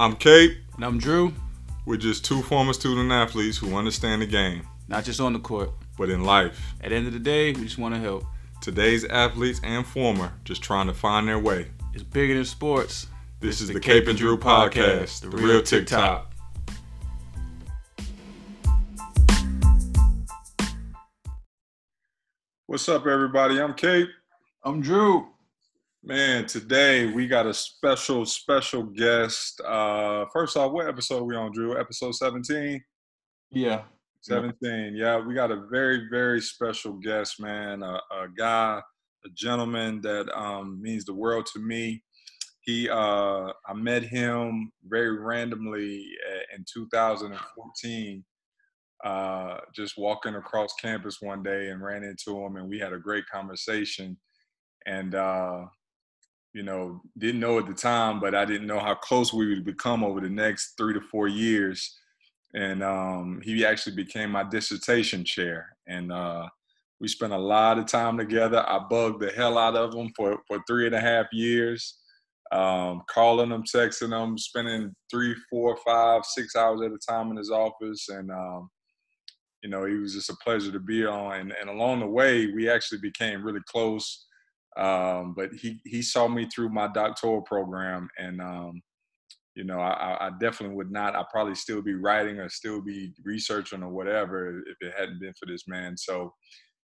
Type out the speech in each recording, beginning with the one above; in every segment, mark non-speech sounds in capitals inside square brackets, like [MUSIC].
I'm Kate. And I'm Drew. We're just two former student athletes who understand the game. Not just on the court, but in life. At the end of the day, we just want to help. Today's athletes and former just trying to find their way. It's bigger than sports. This, is the, the Cape and Drew podcast, the, the real TikTok. What's up, everybody? I'm Kate. I'm Drew. Man, today we got a special, special guest. Uh First off, what episode we on, Drew? Episode 17? Yeah. 17. Yeah, we got a very, very special guest, man. A, a guy, a gentleman that um, means the world to me. He, uh, I met him very randomly in 2014, uh, just walking across campus one day and ran into him, and we had a great conversation. And uh, you know, didn't know at the time, but I didn't know how close we would become over the next three to four years. And um, he actually became my dissertation chair. And uh, we spent a lot of time together. I bugged the hell out of him for, for three and a half years, um, calling him, texting him, spending three, four, five, six hours at a time in his office. And, um, you know, he was just a pleasure to be on. And, and along the way, we actually became really close um, but he he saw me through my doctoral program, and um, you know, I, I, definitely would not. I probably still be writing or still be researching or whatever if it hadn't been for this man. So,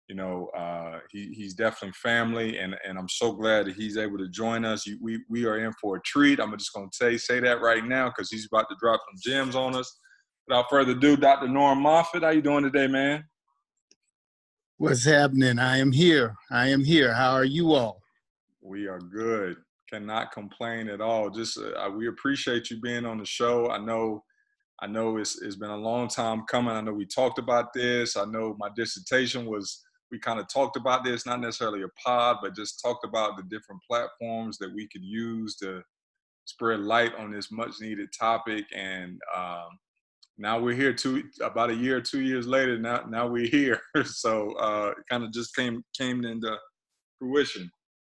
you know, uh, he, he's definitely family, and and I'm so glad that he's able to join us. We we are in for a treat. I'm just to say say that right now because he's about to drop some gems on us. Without further ado, Dr. Norm Moffat, how you doing today, man? What's happening? I am here. I am here. How are you all? We are good. Cannot complain at all. Just uh, we appreciate you being on the show. I know, I know it's it's been a long time coming. I know we talked about this. I know my dissertation was we kind of talked about this, not necessarily a pod, but just talked about the different platforms that we could use to spread light on this much needed topic. And um, now we're here two about a year, two years later. Now now we're here. [LAUGHS] so uh, it kind of just came came into fruition.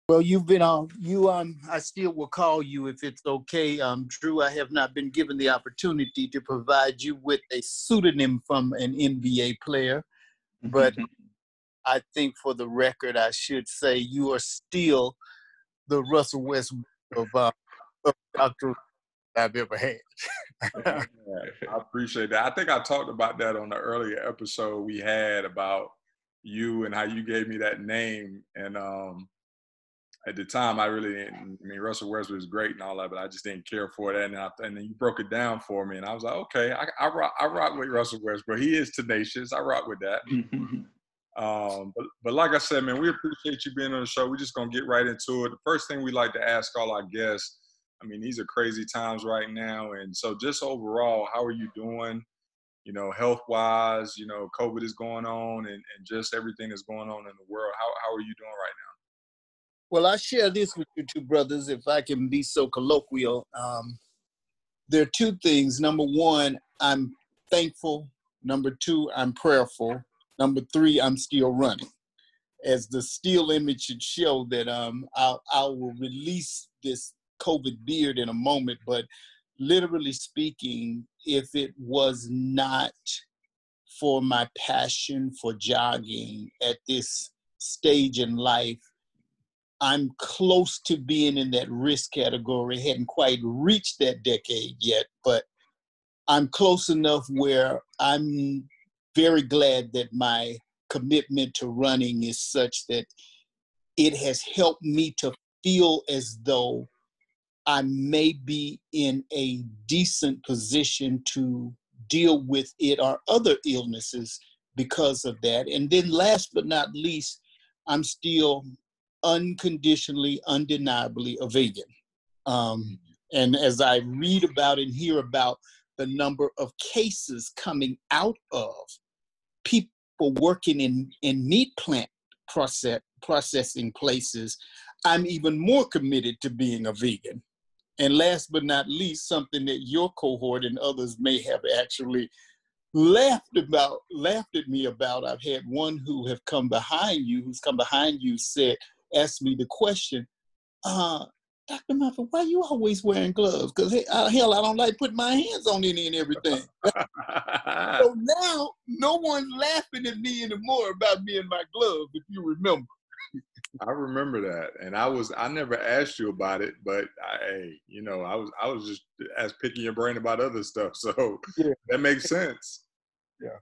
Well, you've been on. You um, I still will call you if it's okay. Um, Drew, I have not been given the opportunity to provide you with a pseudonym from an NBA player, but [LAUGHS] I think for the record, I should say you are still the Russell Westbrook of, uh, of Dr. I've ever had. I appreciate that. I think I talked about that on the earlier episode we had about you and how you gave me that name. And um, at the time, I really didn't. I mean, Russell Westbrook was great and all that, but I just didn't care for that. And, I, and then you broke it down for me, and I was like, okay, I, I rock, I rock with Russell Westbrook. He is tenacious. I rock with that. [LAUGHS] um, but, but like I said, man, we appreciate you being on the show. We're just gonna get right into it. The first thing we like to ask all our guests I mean, these are crazy times right now. And so, just overall, how are you doing? You know, health wise, you know, COVID is going on and, and just everything that's going on in the world. How, how are you doing right now? Well, I share this with you two brothers, if I can be so colloquial. Um, there are two things. Number one, I'm thankful. Number two, I'm prayerful. Number three, I'm still running. As the still image should show that um, I, I will release this COVID beard in a moment, but literally speaking, if it was not for my passion for jogging at this stage in life, I'm close to being in that risk category. Hadn't quite reached that decade yet, but I'm close enough where I'm very glad that my commitment to running is such that it has helped me to feel as though I may be in a decent position to deal with it or other illnesses because of that. And then, last but not least, I'm still unconditionally, undeniably a vegan. Um, and as I read about and hear about the number of cases coming out of people working in, in meat plant process, processing places, I'm even more committed to being a vegan. And last but not least, something that your cohort and others may have actually laughed about, laughed at me about. I've had one who have come behind you, who's come behind you, said, asked me the question, uh, Dr. Moffitt, why are you always wearing gloves? Because uh, hell, I don't like putting my hands on any and everything. [LAUGHS] so now no one's laughing at me anymore about me and my gloves, if you remember. I remember that, and I was I never asked you about it, but I, hey, you know, I was I was just as picking your brain about other stuff, [LAUGHS] so yeah. that makes sense. Yeah,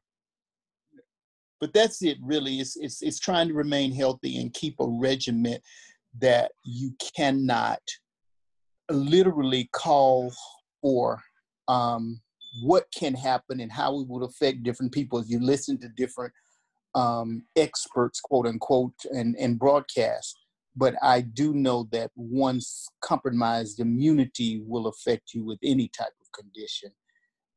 but that's it. Really, it's it's it's trying to remain healthy and keep a regiment that you cannot literally call for um, what can happen and how it would affect different people. If you listen to different um, experts, quote unquote, and, and broadcast. But I do know that one's compromised immunity will affect you with any type of condition.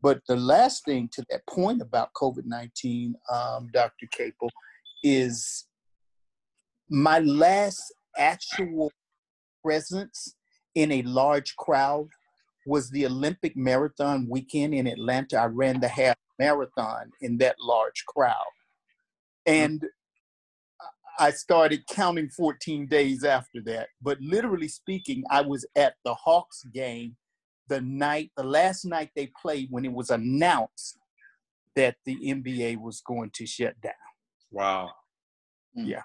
But the last thing to that point about COVID 19, um, Dr. Capel, is my last actual presence in a large crowd was the Olympic marathon weekend in Atlanta. I ran the half marathon in that large crowd. Mm-hmm. And I started counting 14 days after that. But literally speaking, I was at the Hawks game the night, the last night they played when it was announced that the NBA was going to shut down. Wow. Yeah.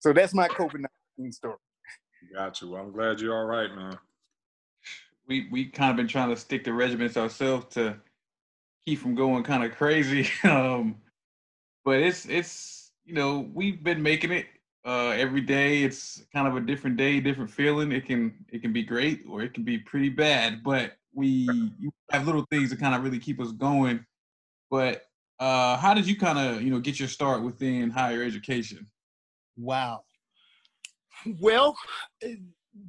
So that's my COVID 19 story. Got you. Well, I'm glad you're all right, man. We we kind of been trying to stick to regiments ourselves to keep from going kind of crazy. [LAUGHS] um, but it's it's you know we've been making it uh, every day. It's kind of a different day, different feeling. It can it can be great or it can be pretty bad. But we have little things that kind of really keep us going. But uh, how did you kind of you know get your start within higher education? Wow. Well, eh,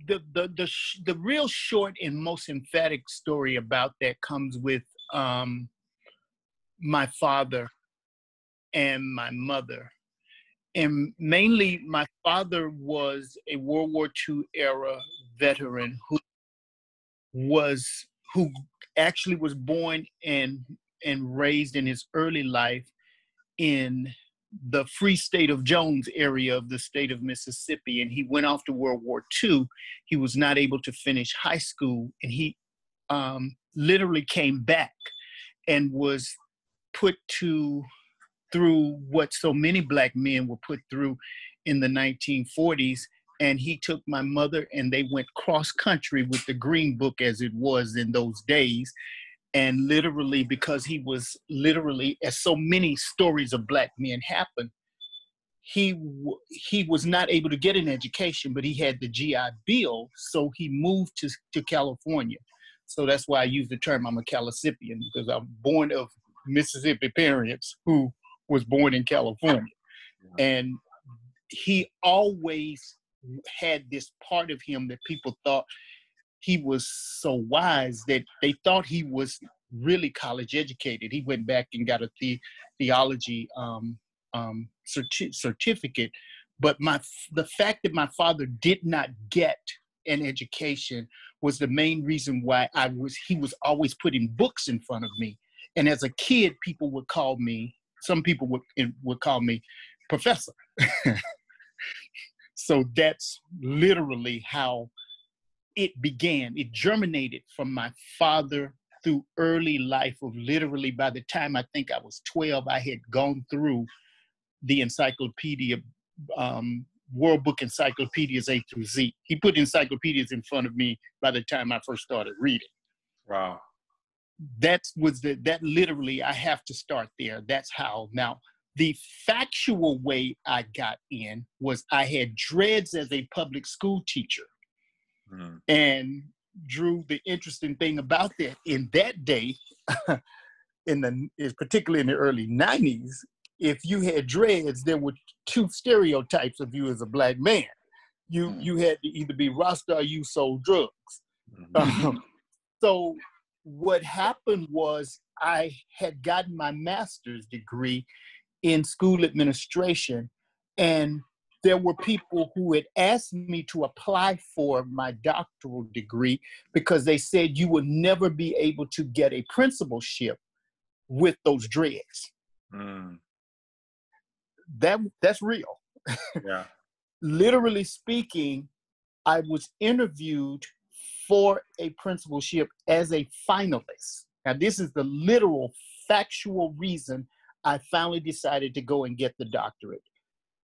the the the the real short and most emphatic story about that comes with um, my father and my mother. And mainly, my father was a World War II era veteran who was who actually was born and and raised in his early life in the free state of Jones area of the state of Mississippi. And he went off to World War II. He was not able to finish high school, and he um, literally came back and was put to through what so many black men were put through in the 1940s and he took my mother and they went cross country with the green book as it was in those days. And literally because he was literally as so many stories of black men happen he he was not able to get an education but he had the GI bill so he moved to to California. So that's why I use the term I'm a Calicipian because I'm born of Mississippi parents who was born in California. And he always had this part of him that people thought he was so wise that they thought he was really college educated. He went back and got a the, theology um, um, certi- certificate. But my the fact that my father did not get an education was the main reason why I was he was always putting books in front of me. And as a kid, people would call me some people would would call me professor. [LAUGHS] so that's literally how it began. It germinated from my father through early life of literally by the time I think I was 12, I had gone through the encyclopedia, um, World Book Encyclopedias A through Z. He put encyclopedias in front of me by the time I first started reading. Wow that was the that literally I have to start there. That's how now the factual way I got in was I had dreads as a public school teacher. Mm. And Drew, the interesting thing about that in that day, [LAUGHS] in the particularly in the early 90s, if you had dreads, there were two stereotypes of you as a black man. You mm. you had to either be Rasta or you sold drugs. Mm-hmm. [LAUGHS] Um, so what happened was I had gotten my master's degree in school administration, and there were people who had asked me to apply for my doctoral degree because they said you would never be able to get a principalship with those dreads. Mm. That that's real. Yeah. [LAUGHS] Literally speaking, I was interviewed for a principalship as a finalist. Now, this is the literal, factual reason I finally decided to go and get the doctorate.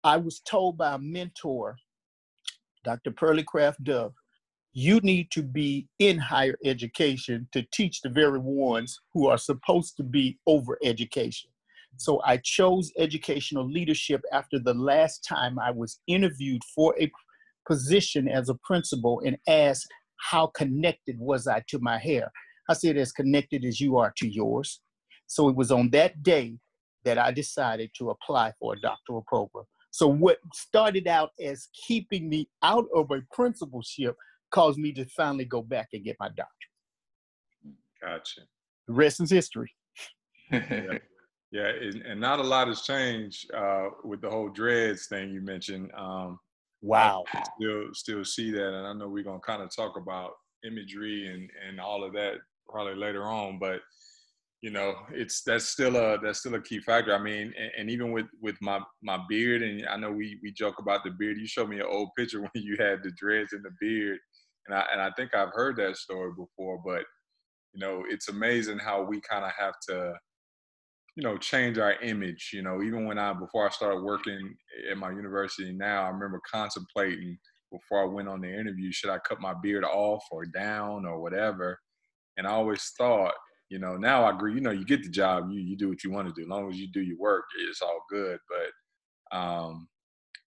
I was told by a mentor, Dr. Pearlie Craft Dove, you need to be in higher education to teach the very ones who are supposed to be over education. So I chose educational leadership after the last time I was interviewed for a position as a principal and asked how connected was I to my hair. I said, as connected as you are to yours. So it was on that day that I decided to apply for a doctoral program. So what started out as keeping me out of a principalship caused me to finally go back and get my doctorate. Gotcha. The rest is history. [LAUGHS] yeah, yeah and not a lot has changed uh, with the whole dreads thing you mentioned. Um, wow. Still, still see that, and I know we're gonna kind of talk about imagery and and all of that probably later on, but you know it's that's still a that's still a key factor i mean and, and, even with with my my beard and i know we we joke about the beard you showed me an old picture [LAUGHS] when you had the dreads and the beard and i and i think i've heard that story before but you know it's amazing how we kind of have to you know change our image you know even when i before i started working at my university now i remember contemplating before i went on the interview should i cut my beard off or down or whatever and i always thought you know, now I agree. You know, you get the job, you you do what you want to do. As long as you do your work, it's all good. But um,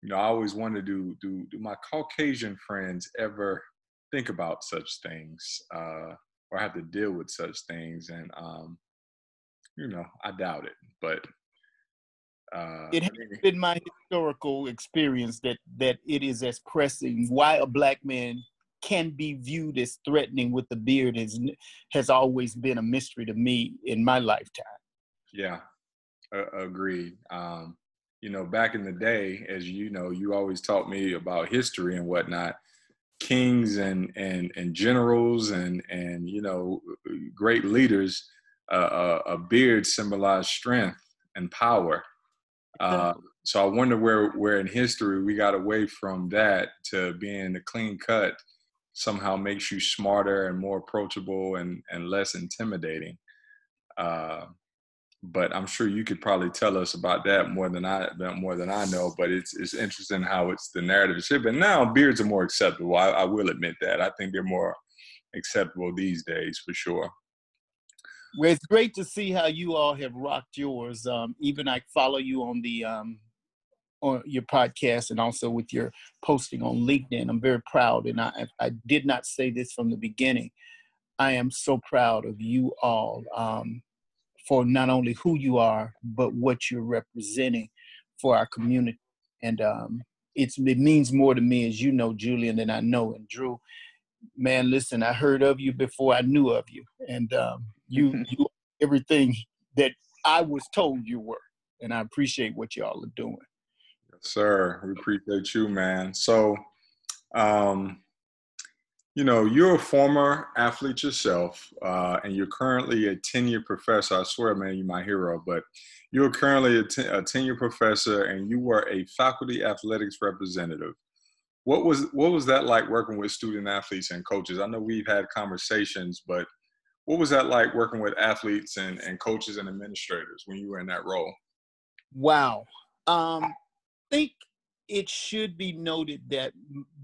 you know, I always wanted to do do do my Caucasian friends ever think about such things uh, or have to deal with such things? And um, you know, I doubt it. But uh, it has been my historical experience that that it is as pressing why a black man can be viewed as threatening with the beard is has always been a mystery to me in my lifetime. Yeah, uh, agreed. Um, you know, back in the day, as you know, you always taught me about history and whatnot. Kings and and and generals and and you know great leaders, uh, a beard symbolized strength and power. Uh, so I wonder where where in history we got away from that to being a clean cut somehow makes you smarter and more approachable and, and less intimidating. Uh, but I'm sure you could probably tell us about that more than I more than I know. But it's it's interesting how it's the narrative shift. And now beards are more acceptable. I, I will admit that. I think they're more acceptable these days for sure. Well, it's great to see how you all have rocked yours. Um, even I follow you on the um, on your podcast and also with your posting on LinkedIn. I'm very proud, and I, I did not say this from the beginning. I am so proud of you all um, for not only who you are, but what you're representing for our community. And um, it's, it means more to me, as you know, Julian, than I know. And Drew, man, listen, I heard of you before I knew of you, and um, you, you everything that I was told you were. And I appreciate what y'all are doing sir. We appreciate you, man. So, um, you know, you're a former athlete yourself, uh, and you're currently a tenure professor. I swear, man, you're my hero. But you're currently a, ten- a tenure professor, and you were a faculty athletics representative. What was what was that like working with student athletes and coaches? I know we've had conversations, but what was that like working with athletes and, and coaches and administrators when you were in that role? Wow. Um, I think it should be noted that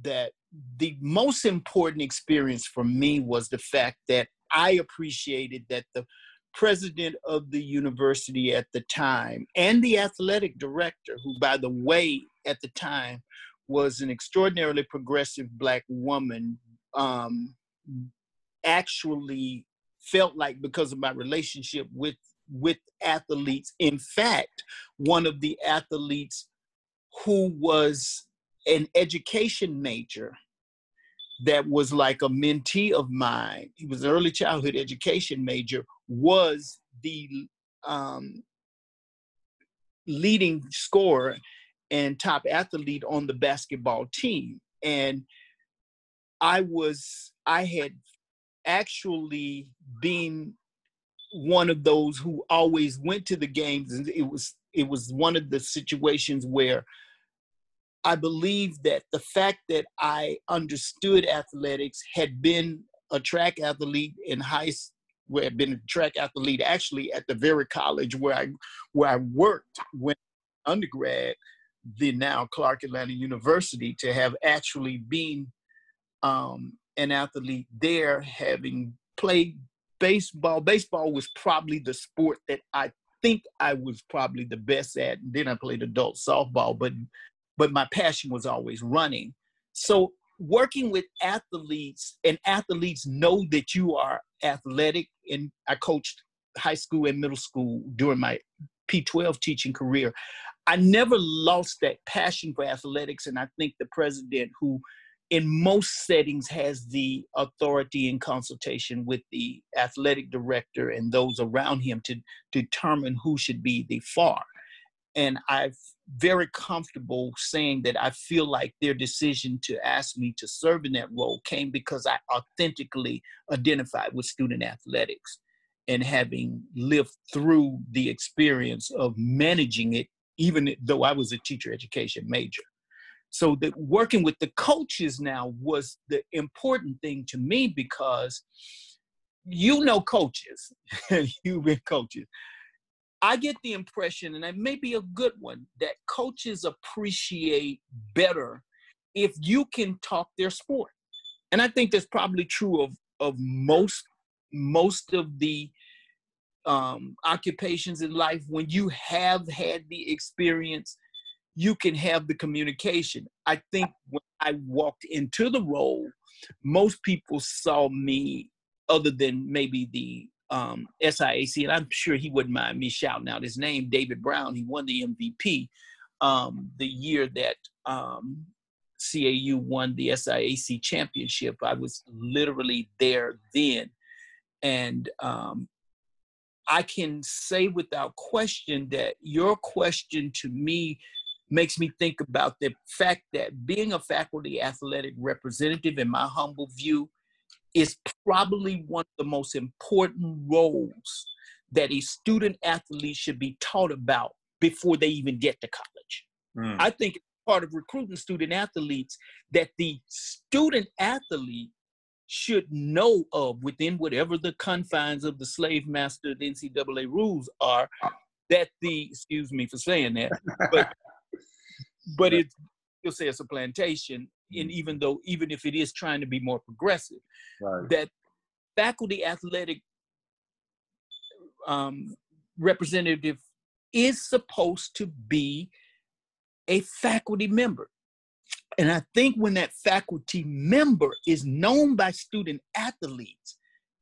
that the most important experience for me was the fact that I appreciated that the president of the university at the time and the athletic director, who, by the way, at the time was an extraordinarily progressive black woman, um, actually felt like because of my relationship with with athletes, in fact, one of the athletes who was an education major that was like a mentee of mine. He was an early childhood education major, was the um, leading scorer and top athlete on the basketball team. And I was, I had actually being one of those who always went to the games it was it was one of the situations where I believe that the fact that I understood athletics, had been a track athlete in high where I've been a track athlete actually at the very college where I where I worked when undergrad, the now Clark Atlanta University, to have actually been um, an athlete there, having played baseball. Baseball was probably the sport that I think I was probably the best at. And then I played adult softball, but but my passion was always running. So working with athletes and athletes know that you are athletic and I coached high school and middle school during my P12 teaching career. I never lost that passion for athletics and I think the president who in most settings has the authority in consultation with the athletic director and those around him to determine who should be the FAR and I'm very comfortable saying that I feel like their decision to ask me to serve in that role came because I authentically identified with student athletics and having lived through the experience of managing it, even though I was a teacher education major. So that working with the coaches now was the important thing to me because you know coaches, [LAUGHS] you've been coaches. I get the impression, and it may be a good one, that coaches appreciate better if you can talk their sport. And I think that's probably true of, of most most of the um, occupations in life. When you have had the experience, you can have the communication. I think when I walked into the role, most people saw me, other than maybe the um, SIAC, and I'm sure he wouldn't mind me shouting out his name, David Brown. He won the MVP um, the year that um, CAU won the SIAC championship. I was literally there then. And um, I can say without question that your question to me makes me think about the fact that being a faculty athletic representative, in my humble view, is probably one of the most important roles that a student athlete should be taught about before they even get to college. Mm. I think part of recruiting student athletes that the student athlete should know of within whatever the confines of the slave master the NCAA rules are that the excuse me for saying that but [LAUGHS] but it's you'll say it's a plantation and mm-hmm. even though even if it is trying to be more progressive right. that faculty athletic um, representative is supposed to be a faculty member and i think when that faculty member is known by student athletes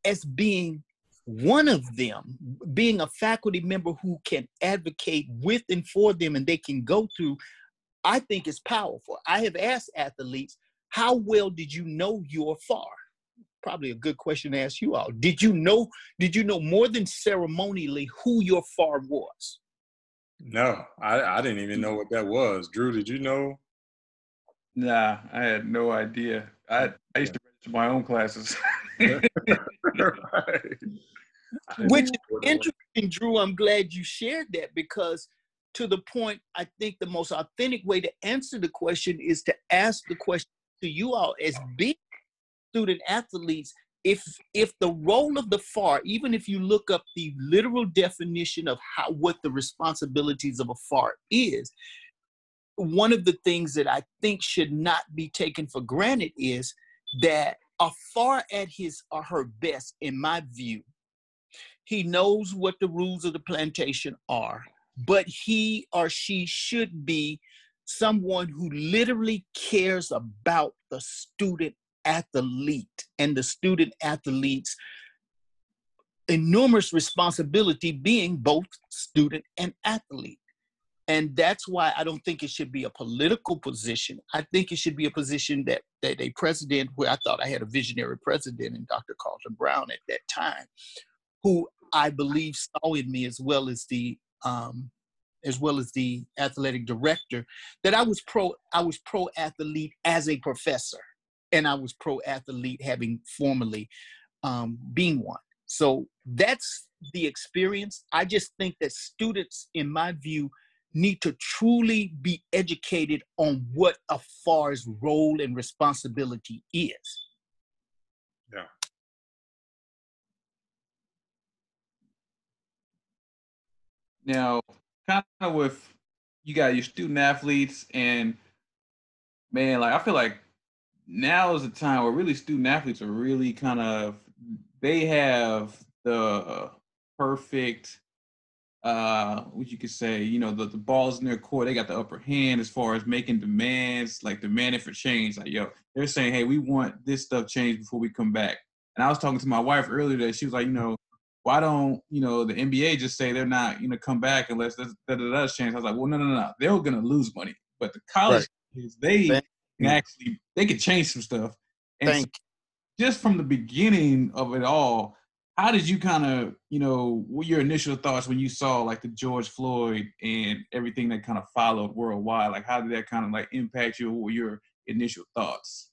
as being one of them being a faculty member who can advocate with and for them and they can go to I think is powerful. I have asked athletes, how well did you know your FAR? Probably a good question to ask you all. Did you know, did you know more than ceremonially who your FAR was? No, I, I didn't even know what that was. Drew, did you know? Nah, I had no idea. I, I used to register my own classes. [LAUGHS] right. Which is interesting, Drew. I'm glad you shared that because to the point, I think the most authentic way to answer the question is to ask the question to you all as big student athletes. If if the role of the FAR, even if you look up the literal definition of how what the responsibilities of a FAR is, one of the things that I think should not be taken for granted is that a FAR at his or her best, in my view, he knows what the rules of the plantation are but he or she should be someone who literally cares about the student athlete and the student athlete's enormous responsibility being both student and athlete. And that's why I don't think it should be a political position. I think it should be a position that, that a president, where I thought I had a visionary president in Dr. Carlton Brown at that time, who I believe saw in me as well as the um, as well as the athletic director, that I was pro I was pro athlete as a professor, and I was pro athlete having formerly um, being one. So that's the experience. I just think that students, in my view, need to truly be educated on what a FAR's role and responsibility is. Now, kind of with you got your student athletes, and man, like I feel like now is the time where really student athletes are really kind of they have the perfect uh what you could say you know the, the balls in their court they got the upper hand as far as making demands like demanding for change like yo they're saying hey we want this stuff changed before we come back. And i was talking to my wife earlier that she was like you know why don't you know the nba just say they're not you know come back unless that that does change i was like well no no no they're gonna lose money. But the college right. they Thank can actually they can change some stuff. And Thank so just from the beginning of it all how did you kind of you know what your initial thoughts when you saw like the george floyd and everything that kind of followed worldwide? Like how did that kind of like impact you? What your initial thoughts?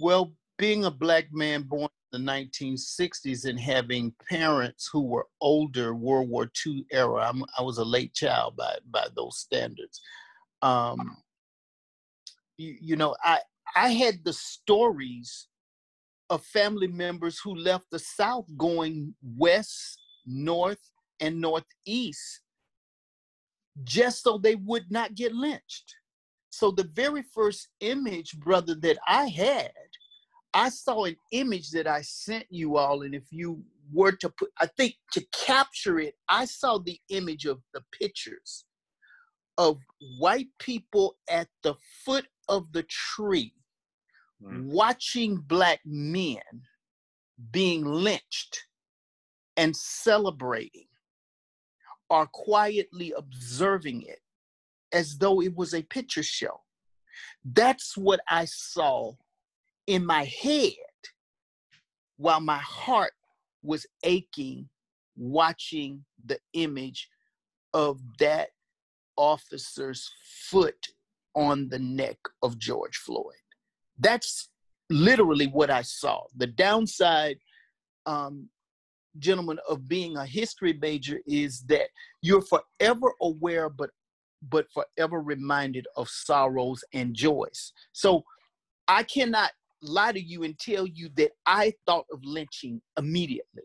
Well being a black man born the 1960s and having parents who were older world war ii era I'm, i was a late child by by those standards um you, you know i i had the stories of family members who left the South going west, north, and northeast just so they would not get lynched. So the very first image, brother, that I had, I saw an image that I sent you all. And if you were to put, I think to capture it, I saw the image of the pictures of white people at the foot of the tree mm. watching black men being lynched and celebrating or quietly observing it as though it was a picture show. That's what I saw in my head while my heart was aching watching the image of that officer's foot on the neck of George Floyd that's literally what I saw. The downside, um, gentlemen, of being a history major is that you're forever aware, but but forever reminded of sorrows and joys. So I cannot lie to you and tell you that I thought of lynching immediately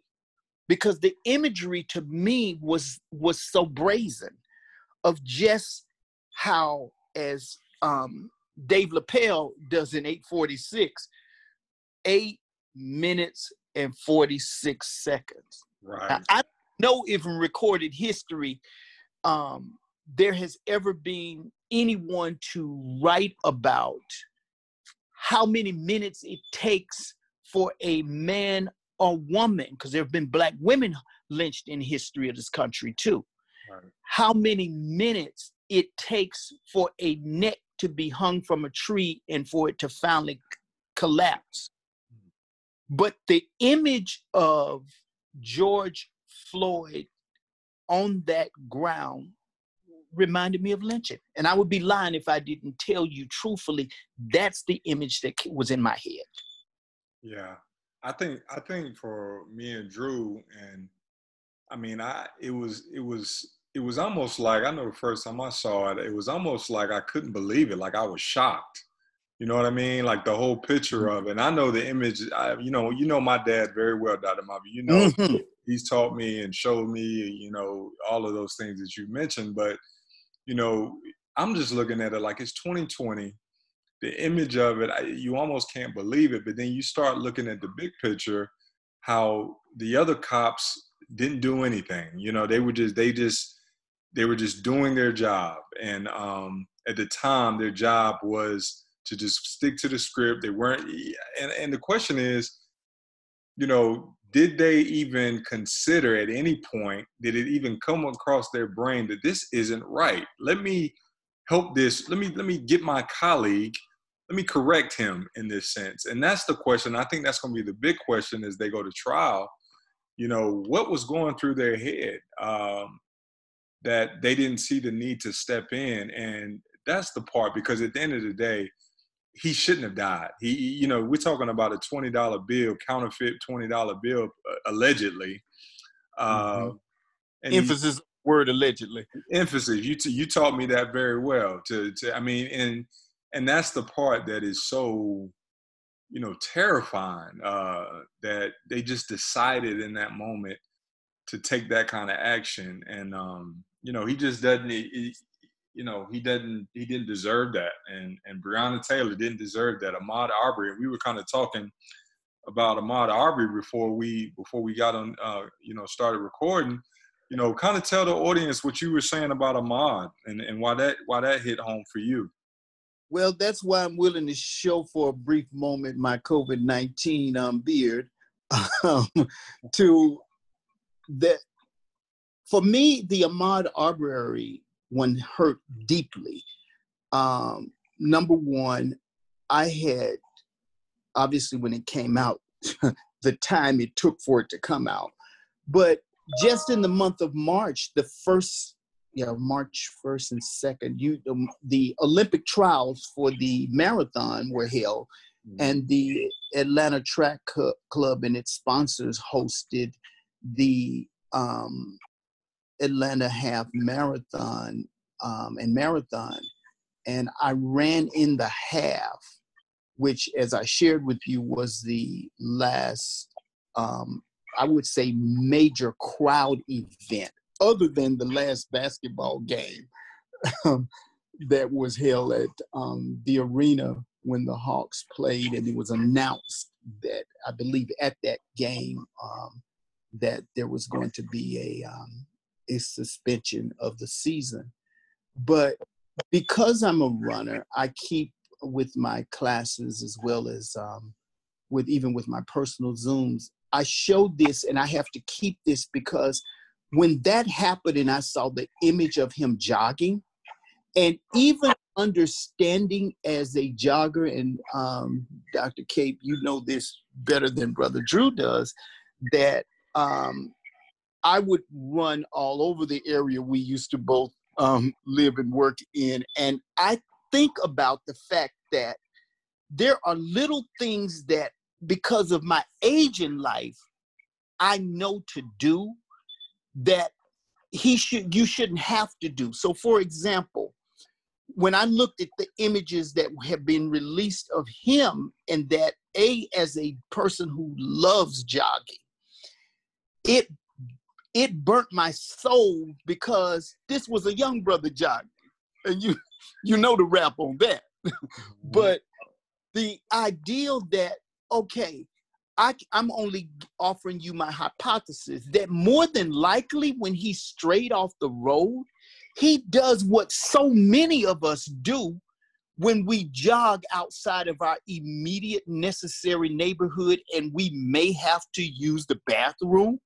because the imagery to me was was so brazen of just how as um, Dave Chappelle does in 846, eight minutes and 46 seconds. Right. Now, I know if in recorded history, um, there has ever been anyone to write about how many minutes it takes for a man or woman, because there have been black women lynched in history of this country too. Right. How many minutes it takes for a neck to be hung from a tree and for it to finally collapse. Hmm. But the image of George Floyd on that ground reminded me of lynching. And I would be lying if I didn't tell you truthfully that's the image that was in my head. Yeah. I think I think for me and Drew and I mean I it was it was it was almost like I know the first time I saw it, it was almost like I couldn't believe it. Like I was shocked. You know what I mean? Like the whole picture mm-hmm. of it. And I know the image. I, you know, you know my dad very well, Dr. Mavi. You know, mm-hmm. he's taught me and showed me. You know, all of those things that you mentioned. But you know, I'm just looking at it like it's 2020. The image of it, I, you almost can't believe it. But then you start looking at the big picture, how the other cops didn't do anything. You know, they were just they just they were just doing their job. And um, at the time, their job was to just stick to the script. They weren't, and, and the question is, you know, did they even consider at any point, did it even come across their brain that this isn't right? Let me help this, let me, let me get my colleague, let me correct him in this sense. And that's the question. I think that's going to be the big question as they go to trial. You know, what was going through their head? Um, that they didn't see the need to step in and that's the part because at the end of the day he shouldn't have died he you know we're talking about a $20 bill counterfeit $20 bill uh, allegedly uh, mm-hmm. emphasis word allegedly. Emphasis. You t- you taught me that very well. To to I mean, and and that's the part that is so you know terrifying uh, that they just decided in that moment to take that kind of action and um, you know he just doesn't he, you know he doesn't he didn't deserve that. And and Breonna Taylor didn't deserve that. Ahmaud Arbery we were kind of talking about Ahmaud Arbery before we before we got on uh, you know started recording. You know kind of tell the audience what you were saying about Ahmaud and and why that why that hit home for you. Well, that's why I'm willing to show for a brief moment my COVID 19 um, beard [LAUGHS] um, to that. For me, the Ahmaud Arbery one hurt deeply. Um, number one, I had obviously when it came out, [LAUGHS] the time it took for it to come out. But just in the month of March, the first you know, March 1st and 2nd, you, um, the Olympic trials for the marathon were held, mm-hmm. and the Atlanta Track Club and its sponsors hosted the um, Atlanta Half Marathon um, and Marathon. And I ran in the half, which, as I shared with you, was the last, um, I would say, major crowd event other than the last basketball game um, that was held at um, the arena when the Hawks played, and it was announced that I believe at that game um, that there was going to be a a suspension of the season. But because I'm a runner, I keep with my classes as well as um, with even with my personal zooms. I show this, and I have to keep this because when that happened and I saw the image of him jogging, and even understanding as a jogger, and um, Dr. Cape, you know this better than Brother Drew does, that um, I would run all over the area we used to both um, live and work in. And I think about the fact that there are little things that, because of my age in life, I know to do that he should you shouldn't have to do. So for example, when I looked at the images that have been released of him and that a as a person who loves jogging, it it burnt my soul because this was a young brother jogging. And you [LAUGHS] you know the rap on that. [LAUGHS] Mm-hmm. but the ideal that okay, I, I'm only offering you my hypothesis that more than likely, when he's straight off the road, he does what so many of us do when we jog outside of our immediate necessary neighborhood and we may have to use the bathroom.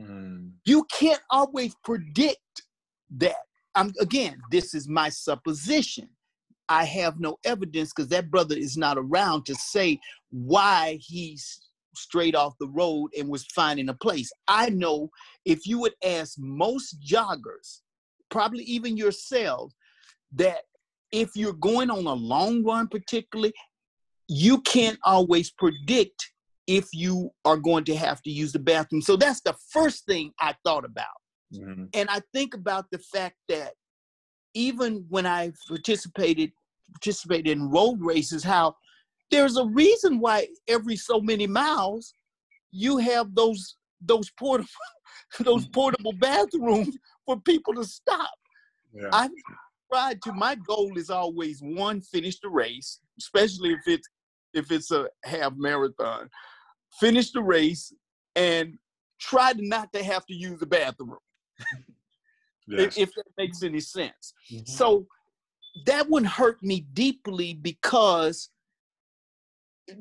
Mm. You can't always predict that. I'm again, this is my supposition. I have no evidence because that brother is not around to say why he's straight off the road and was finding a place. I know if you would ask most joggers, probably even yourself, that if you're going on a long run, particularly, you can't always predict if you are going to have to use the bathroom. So that's the first thing I thought about. Mm-hmm. And I think about the fact that even when I participated participated in road races, how there's a reason why every so many miles you have those those portable [LAUGHS] those portable bathrooms for people to stop. Yeah. I've tried to my goal is always one, finish the race, especially if it's if it's a half marathon. Finish the race and try not to have to use the bathroom. [LAUGHS] yes. if, if, that makes any sense. Mm-hmm. So that one hurt me deeply because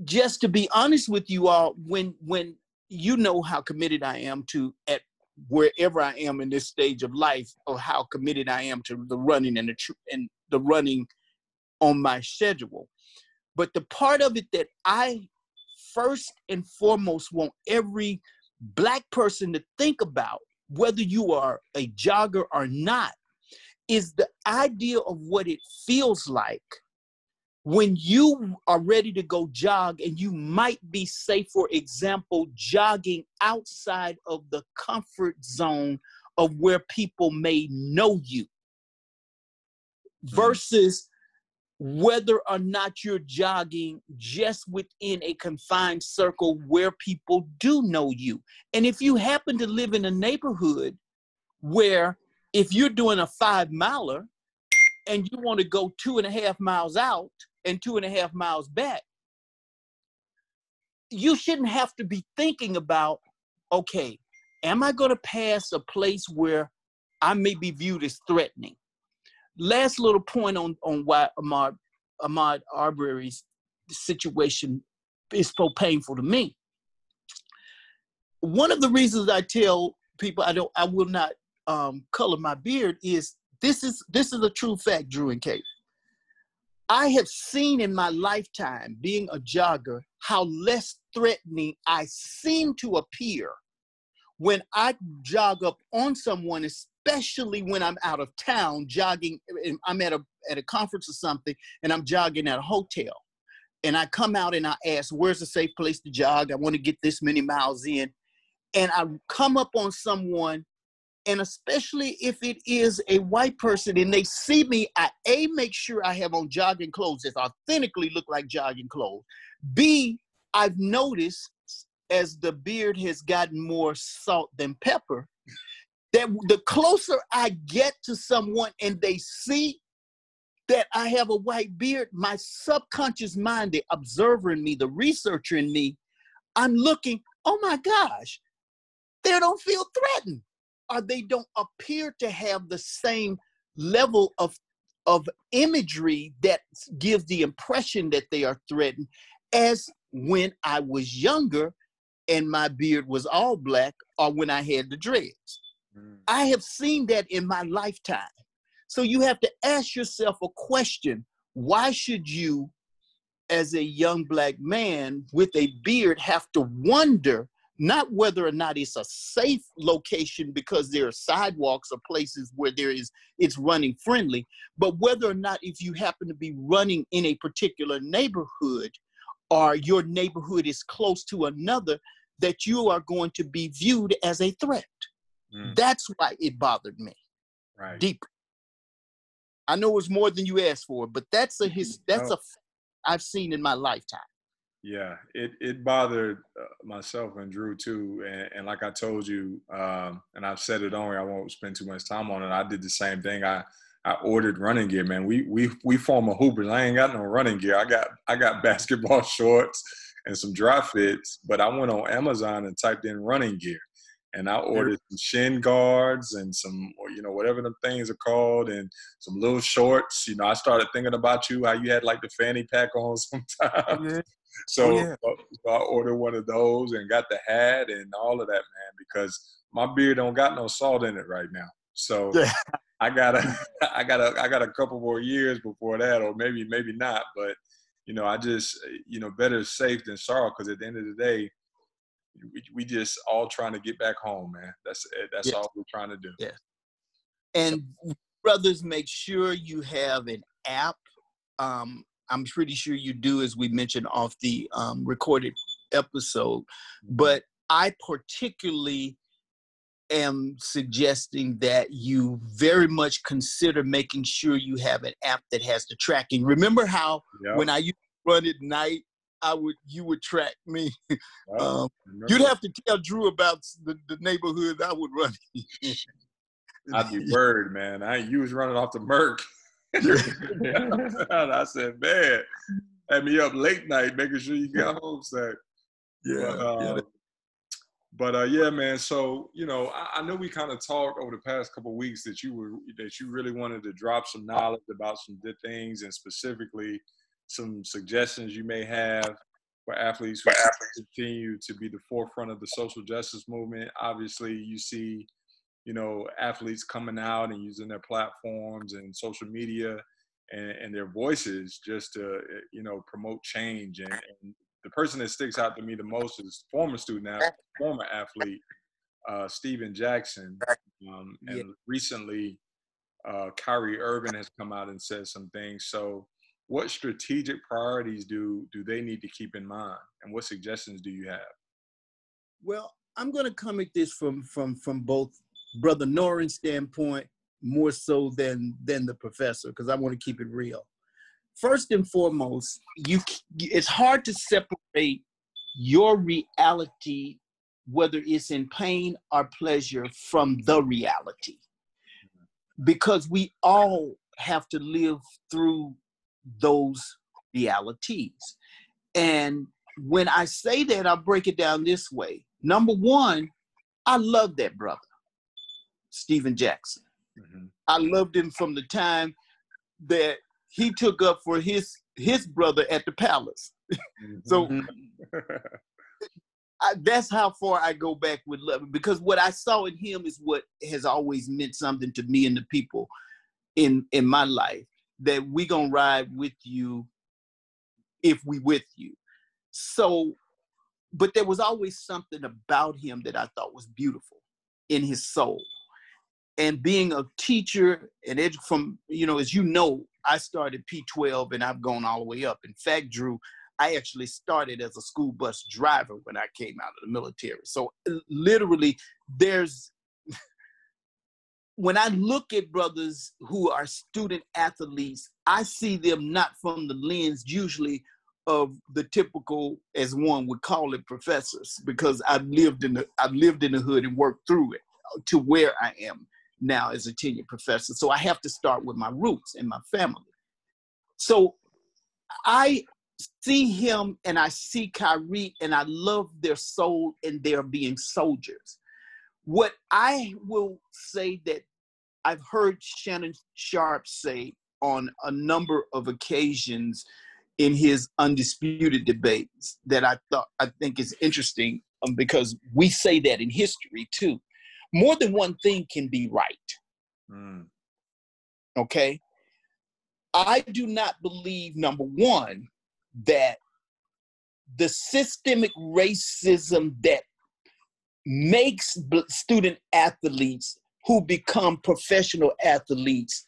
just to be honest with you all, when when you know how committed I am to at wherever I am in this stage of life, or how committed I am to the running and the tr- and the running on my schedule. But the part of it that I first and foremost want every black person to think about, whether you are a jogger or not, is the idea of what it feels like when you are ready to go jog and you might be say for example jogging outside of the comfort zone of where people may know you mm-hmm. versus whether or not you're jogging just within a confined circle where people do know you. And if you happen to live in a neighborhood where if you're doing a five miler and you want to go two and a half miles out and two and a half miles back, you shouldn't have to be thinking about, okay, am I going to pass a place where I may be viewed as threatening? Last little point on, on why Ahmaud Ahmaud Arbery's situation is so painful to me. One of the reasons I tell people I don't, I will not um, color my beard is this is this is a true fact, Drew and Kate. I have seen in my lifetime, being a jogger, how less threatening I seem to appear when I jog up on someone, especially when I'm out of town jogging. I'm at a at a conference or something, and I'm jogging at a hotel, and I come out and I ask, "Where's a safe place to jog? I want to get this many miles in," and I come up on someone and especially if it is a white person and they see me, I A, make sure I have on jogging clothes that authentically look like jogging clothes. B, I've noticed as the beard has gotten more salt than pepper, that the closer I get to someone and they see that I have a white beard, my subconscious mind, the observer in me, the researcher in me, I'm looking, oh my gosh, they don't feel threatened or they don't appear to have the same level of of imagery that gives the impression that they are threatened as when I was younger and my beard was all black or when I had the dreads. Mm. I have seen that in my lifetime. So you have to ask yourself a question why should you, as a young black man with a beard, have to wonder not whether or not it's a safe location because there are sidewalks or places where there is it's running friendly but whether or not if you happen to be running in a particular neighborhood or your neighborhood is close to another that you are going to be viewed as a threat mm. that's why it bothered me right deep i know it's more than you asked for but that's a his that's oh. a i've seen in my lifetime yeah, it it bothered uh, myself and Drew too, and, and like I told you, um, and I've said it on. I won't spend too much time on it. I did the same thing. I I ordered running gear, man. We we we form a hoopers. I ain't got no running gear. I got I got [LAUGHS] basketball shorts and some dry fits, but I went on Amazon and typed in running gear, and I ordered some shin guards and some you know whatever the things are called, and some little shorts. You know, I started thinking about you, how you had like the fanny pack [LAUGHS] on sometimes. So, oh, yeah. Uh, so I ordered one of those and got the hat and all of that, man, because my beard don't got no salt in it right now. So yeah. I got a, [LAUGHS] I got a, I got a couple more years before that, or maybe, maybe not. But you know, I just, you know, better safe than sorry, because at the end of the day, we, we just all trying to get back home, man. That's that's yes. all we're trying to do. Yeah. And so. brothers, make sure you have an app. Um, I'm pretty sure you do, as we mentioned off the um, recorded episode. Mm-hmm. But I particularly am suggesting that you very much consider making sure you have an app that has the tracking. Remember how yep. when I used to run at night, I would you would track me. [LAUGHS] um, you'd have to tell Drew about the, the neighborhood I would run. I'd be [LAUGHS] worried, man. I you was running off the Merck. [LAUGHS] I said, man, had me up late night making sure you got home safe. Yeah. But, uh, yeah. but uh, yeah, man. So you know, I, I know we kind of talked over the past couple weeks that you were that you really wanted to drop some knowledge about some good things and specifically some suggestions you may have for athletes who continue to be the forefront of the social justice movement. Obviously, you see you know, athletes coming out and using their platforms and social media and, and their voices just to, you know, promote change. And, and, the person that sticks out to me the most is former student, athlete, former athlete, uh, Stephen Jackson. Um, and yeah. recently, uh, Kyrie Irving has come out and said some things. So, what strategic priorities do do they need to keep in mind, and what suggestions do you have? Well, I'm going to come at this from from from both Brother Noren's standpoint more so than than the professor because I want to keep it real. First and foremost, you it's hard to separate your reality, whether it's in pain or pleasure, from the reality, mm-hmm. because we all have to live through those realities. And when I say that, I'll break it down this way. Number one, I love that brother, Stephen Jackson. Mm-hmm. I loved him from the time that he took up for his his brother at the palace. [LAUGHS] Mm-hmm. so I, that's how far I go back with love because what I saw in him is what has always meant something to me and the people in in my life that we gonna ride with you if we with you. So, but there was always something about him that I thought was beautiful in his soul. And being a teacher and edu- from, you know, as you know, I started P12 and I've gone all the way up. In fact, Drew, I actually started as a school bus driver when I came out of the military. So literally, there's when I look at brothers who are student athletes, I see them not from the lens usually of the typical, as one would call it, professors, because I've lived in the I've lived in the hood and worked through it to where I am now as a tenured professor. So I have to start with my roots and my family. So I see him and I see Kyrie and I love their soul and their being soldiers. What I will say that I've heard Shannon Sharpe say on a number of occasions in his undisputed debates that I thought I think is interesting um, because we say that in history too. More than one thing can be right. Mm. Okay. I do not believe, number one, that the systemic racism that makes student athletes who become professional athletes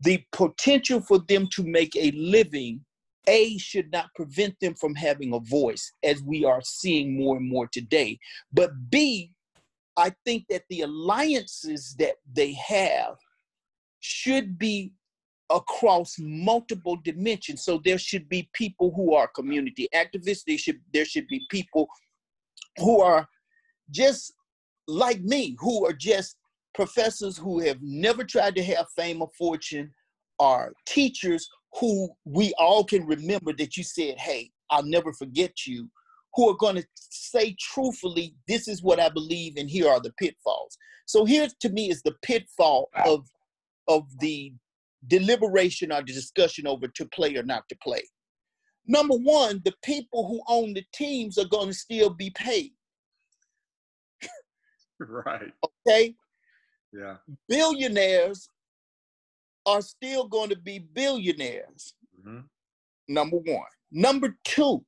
the potential for them to make a living a should not prevent them from having a voice as we are seeing more and more today. But b i think that the alliances that they have should be across multiple dimensions. So there should be people who are community activists there should there should be people who are just like me who are just professors who have never tried to have fame or fortune are teachers who we all can remember that you said, Hey, I'll never forget you, who are going to say truthfully, This is what I believe, and here are the pitfalls. So, here to me is the pitfall of, of the deliberation or the discussion over to play or not to play. Number one, the people who own the teams are going to still be paid. [LAUGHS] right. Okay. Yeah. Billionaires are still going to be billionaires. Mm-hmm. Number one. Number two,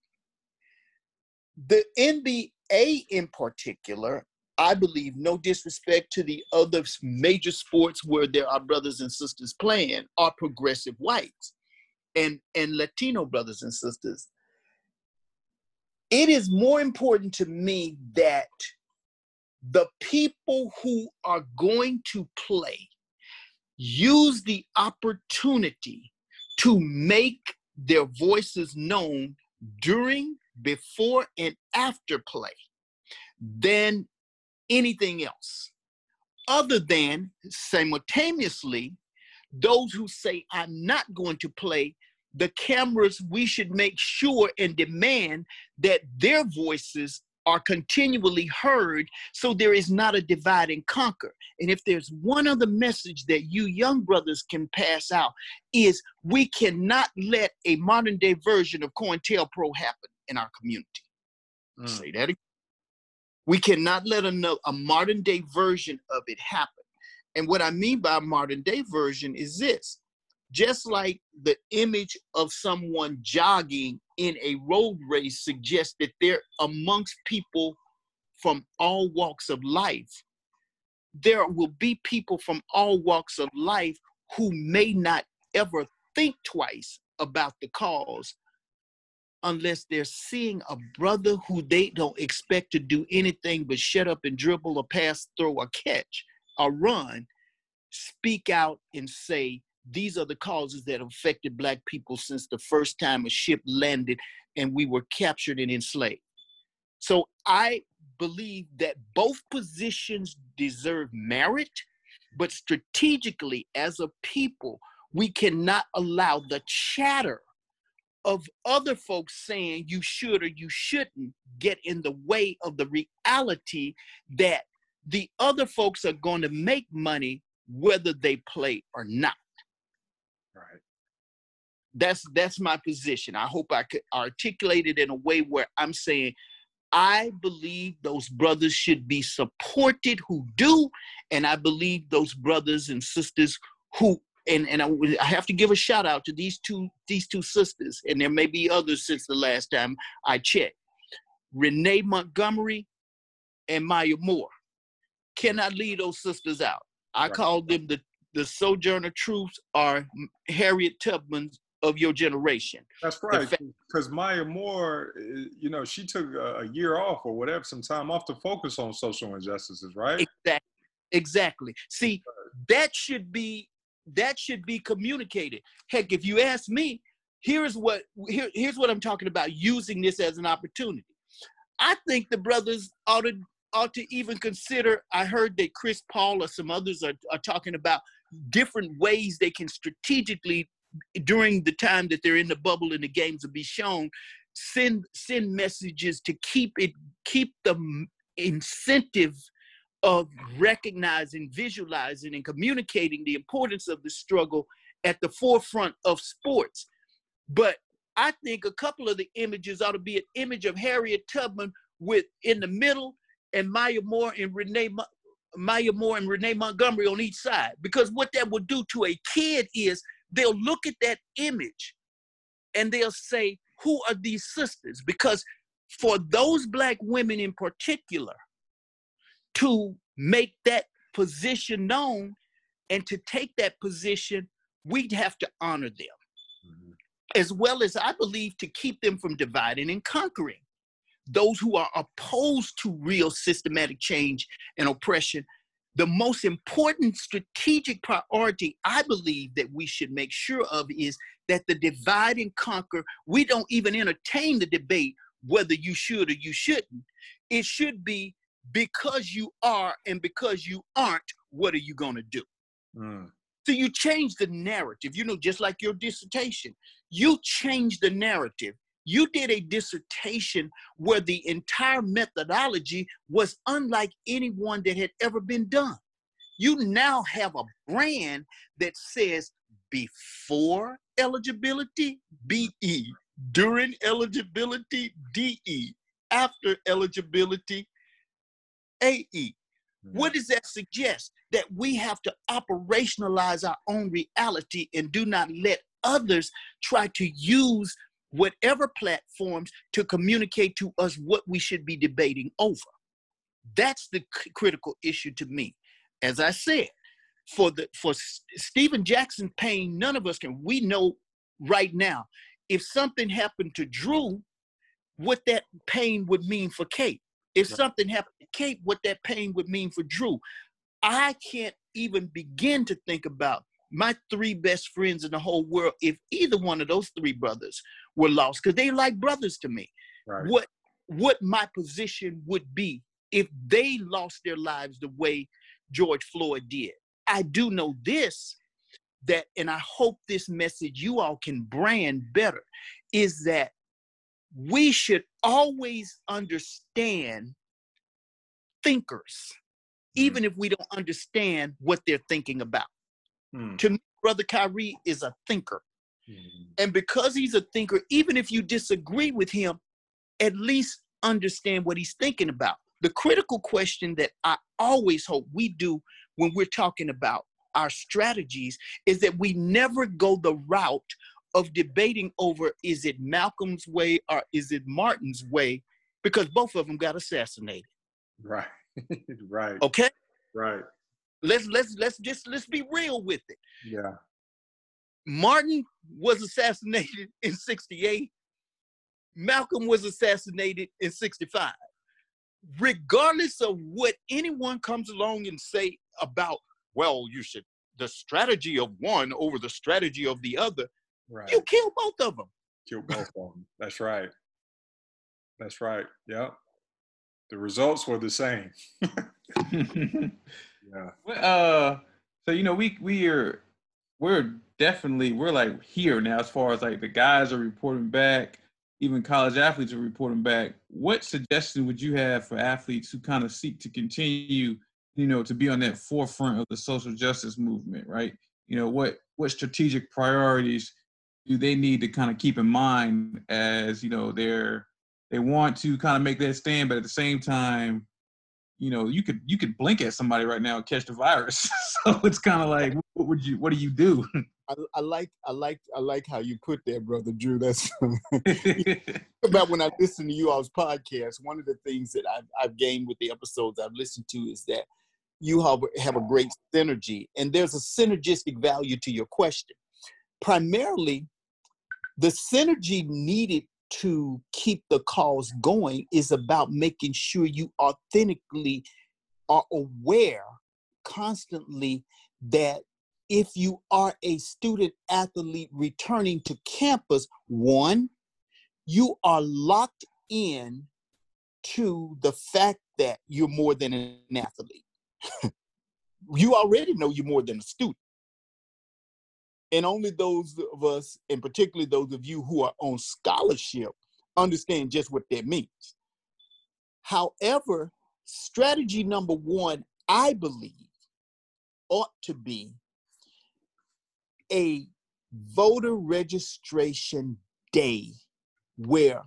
the NBA in particular, I believe, no disrespect to the other major sports where there are brothers and sisters playing, are progressive whites and, and Latino brothers and sisters. It is more important to me that the people who are going to play use the opportunity to make their voices known during, before, and after play than anything else. Other than simultaneously, those who say, I'm not going to play, the cameras, we should make sure and demand that their voices are continually heard so there is not a divide and conquer. And if there's one other message that you young brothers can pass out is we cannot let a modern day version of COINTELPRO happen in our community. Mm. say that again. We cannot let a, a modern day version of it happen. And what i mean by modern day version is this just like the image of someone jogging in a road race suggests that they're amongst people from all walks of life, there will be people from all walks of life who may not ever think twice about the cause unless they're seeing a brother who they don't expect to do anything but shut up and dribble or pass, throw, or catch or run, speak out and say, these are the causes that affected black people since the first time a ship landed and we were captured and enslaved. So I believe that both positions deserve merit, but strategically, as a people, we cannot allow the chatter of other folks saying you should or you shouldn't get in the way of the reality that the other folks are going to make money whether they play or not. That's that's my position. I hope I could articulate it in a way where I'm saying I believe those brothers should be supported who do, and I believe those brothers and sisters who and and I, I, have to give a shout out to these two these two sisters, and there may be others since the last time I checked. Renee Montgomery and Maya Moore cannot leave those sisters out. I right. call them the the Sojourner Truths are Harriet Tubman's of your generation. That's right. Because Maya Moore, eh, you know, she took a, year off or whatever, some time off to focus on social injustices, right? Exactly. Exactly. See, that should be that should be communicated. Heck, if you ask me, here's what here, here's what I'm talking about using this as an opportunity. I think the brothers ought to ought to even consider. I heard that Chris Paul or some others are, are talking about different ways they can strategically during the time that they're in the bubble and the games will be shown send send messages to keep it keep the incentive of recognizing, visualizing, and communicating the importance of the struggle at the forefront of sports. But I think a couple of the images ought to be an image of Harriet Tubman with in the middle and Maya Moore and Renee Maya Moore and Renee Montgomery on each side. Because what that would do to a kid is they'll look at that image and they'll say, Who are these sisters? Because for those black women in particular, to make that position known and to take that position, we'd have to honor them. Mm-hmm. As well as I believe to keep them from dividing and conquering. Those who are opposed to real systematic change and oppression, the most important strategic priority I believe that we should make sure of is that the divide and conquer, we don't even entertain the debate whether you should or you shouldn't. It should be because you are and because you aren't, what are you going to do? Mm. So you change the narrative, you know, just like your dissertation. You change the narrative. You did a dissertation where the entire methodology was unlike anyone that had ever been done. You now have a brand that says before eligibility, BE, during eligibility, DE, after eligibility, AE. Mm-hmm. What does that suggest? That we have to operationalize our own reality and do not let others try to use whatever platforms to communicate to us what we should be debating over. That's the c- critical issue to me. As I said, for the for S- Stephen Jackson pain, none of us can. We know right now if something happened to Drew, what that pain would mean for Kate. If something happened to Kate, what that pain would mean for Drew. I can't even begin to think about my three best friends in the whole world if either one of those three brothers were lost because they like brothers to me right. what what my position would be if they lost their lives the way george floyd did i do know this that and i hope this message you all can brand better is that we should always understand thinkers, mm. even if we don't understand what they're thinking about. Mm. To me, Brother Kyrie is a thinker. Mm. And because he's a thinker, even if you disagree with him, at least understand what he's thinking about. The critical question that I always hope we do when we're talking about our strategies is that we never go the route of debating over is it Malcolm's way or is it Martin's way because both of them got assassinated. Right. [LAUGHS] right. Okay? Right. Let's let's let's just let's be real with it. Yeah. Martin was assassinated in 68. Malcolm was assassinated in 65. regardless of what anyone comes along and say about, well, you should the strategy of one over the strategy of the other, right. you kill both of them. Kill both of them. That's right. That's right. Yep. The results were the same. [LAUGHS] yeah. Uh, so you know, we we are we're definitely we're like here now as far as like the guys are reporting back, even college athletes are reporting back. What suggestion would you have for athletes who kind of seek to continue, you know, to be on that forefront of the social justice movement, right? You know, what what strategic priorities do they need to kind of keep in mind as you know they're they want to kind of make that stand, but at the same time, you know, you could you could blink at somebody right now and catch the virus. [LAUGHS] so it's kind of like, [LAUGHS] what would you what do you do? I, I, like I like I like how you put that, brother Drew. That's [LAUGHS] about when I listen to you all's podcast. One of the things that I've, I've gained with the episodes I've listened to is that you have, have a great synergy, and there's a synergistic value to your question. Primarily, the synergy needed to keep the cause going is about making sure you authentically are aware constantly that if you are a student athlete returning to campus, one, you are locked in to the fact that you're more than an athlete. [LAUGHS] you already know you're more than a student. And only those of us, and particularly those of you who are on scholarship, understand just what that means. However, strategy number one, I believe, ought to be a voter registration day where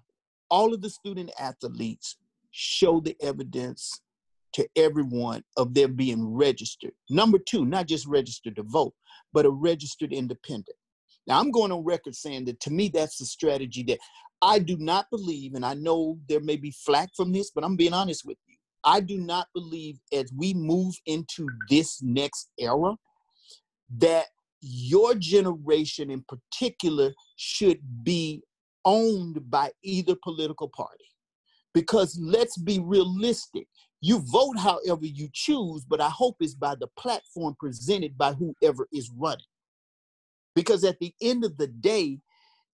all of the student athletes show the evidence to everyone of their being registered. Number two, not just registered to vote, but a registered independent. Now, I'm going on record saying that to me, that's the strategy that I do not believe, and I know there may be flack from this, but I'm being honest with you. I do not believe as we move into this next era that your generation in particular should be owned by either political party. Because let's be realistic. You vote however you choose, but I hope it's by the platform presented by whoever is running. Because at the end of the day,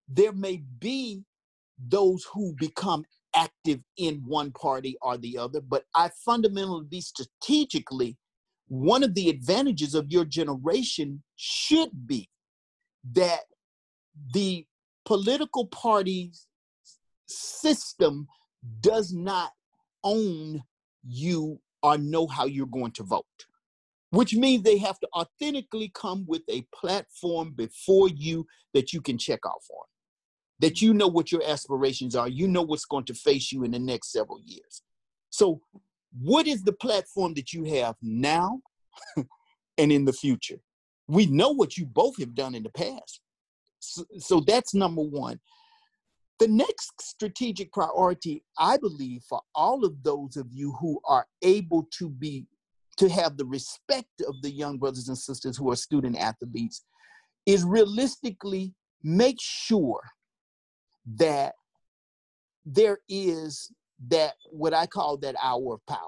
there may be those who become active in one party or the other, but I fundamentally be strategically one of the advantages of your generation should be that the political party's system does not own you or know how you're going to vote, which means they have to authentically come with a platform before you that you can check off on, that you know what your aspirations are, you know what's going to face you in the next several years. So, what is the platform that you have now [LAUGHS] and in the future? We know what you both have done in the past. So, so that's number one. The next strategic priority, I believe, for all of those of you who are able to be to have the respect of the young brothers and sisters who are student athletes is realistically make sure that there is that what I call that hour of power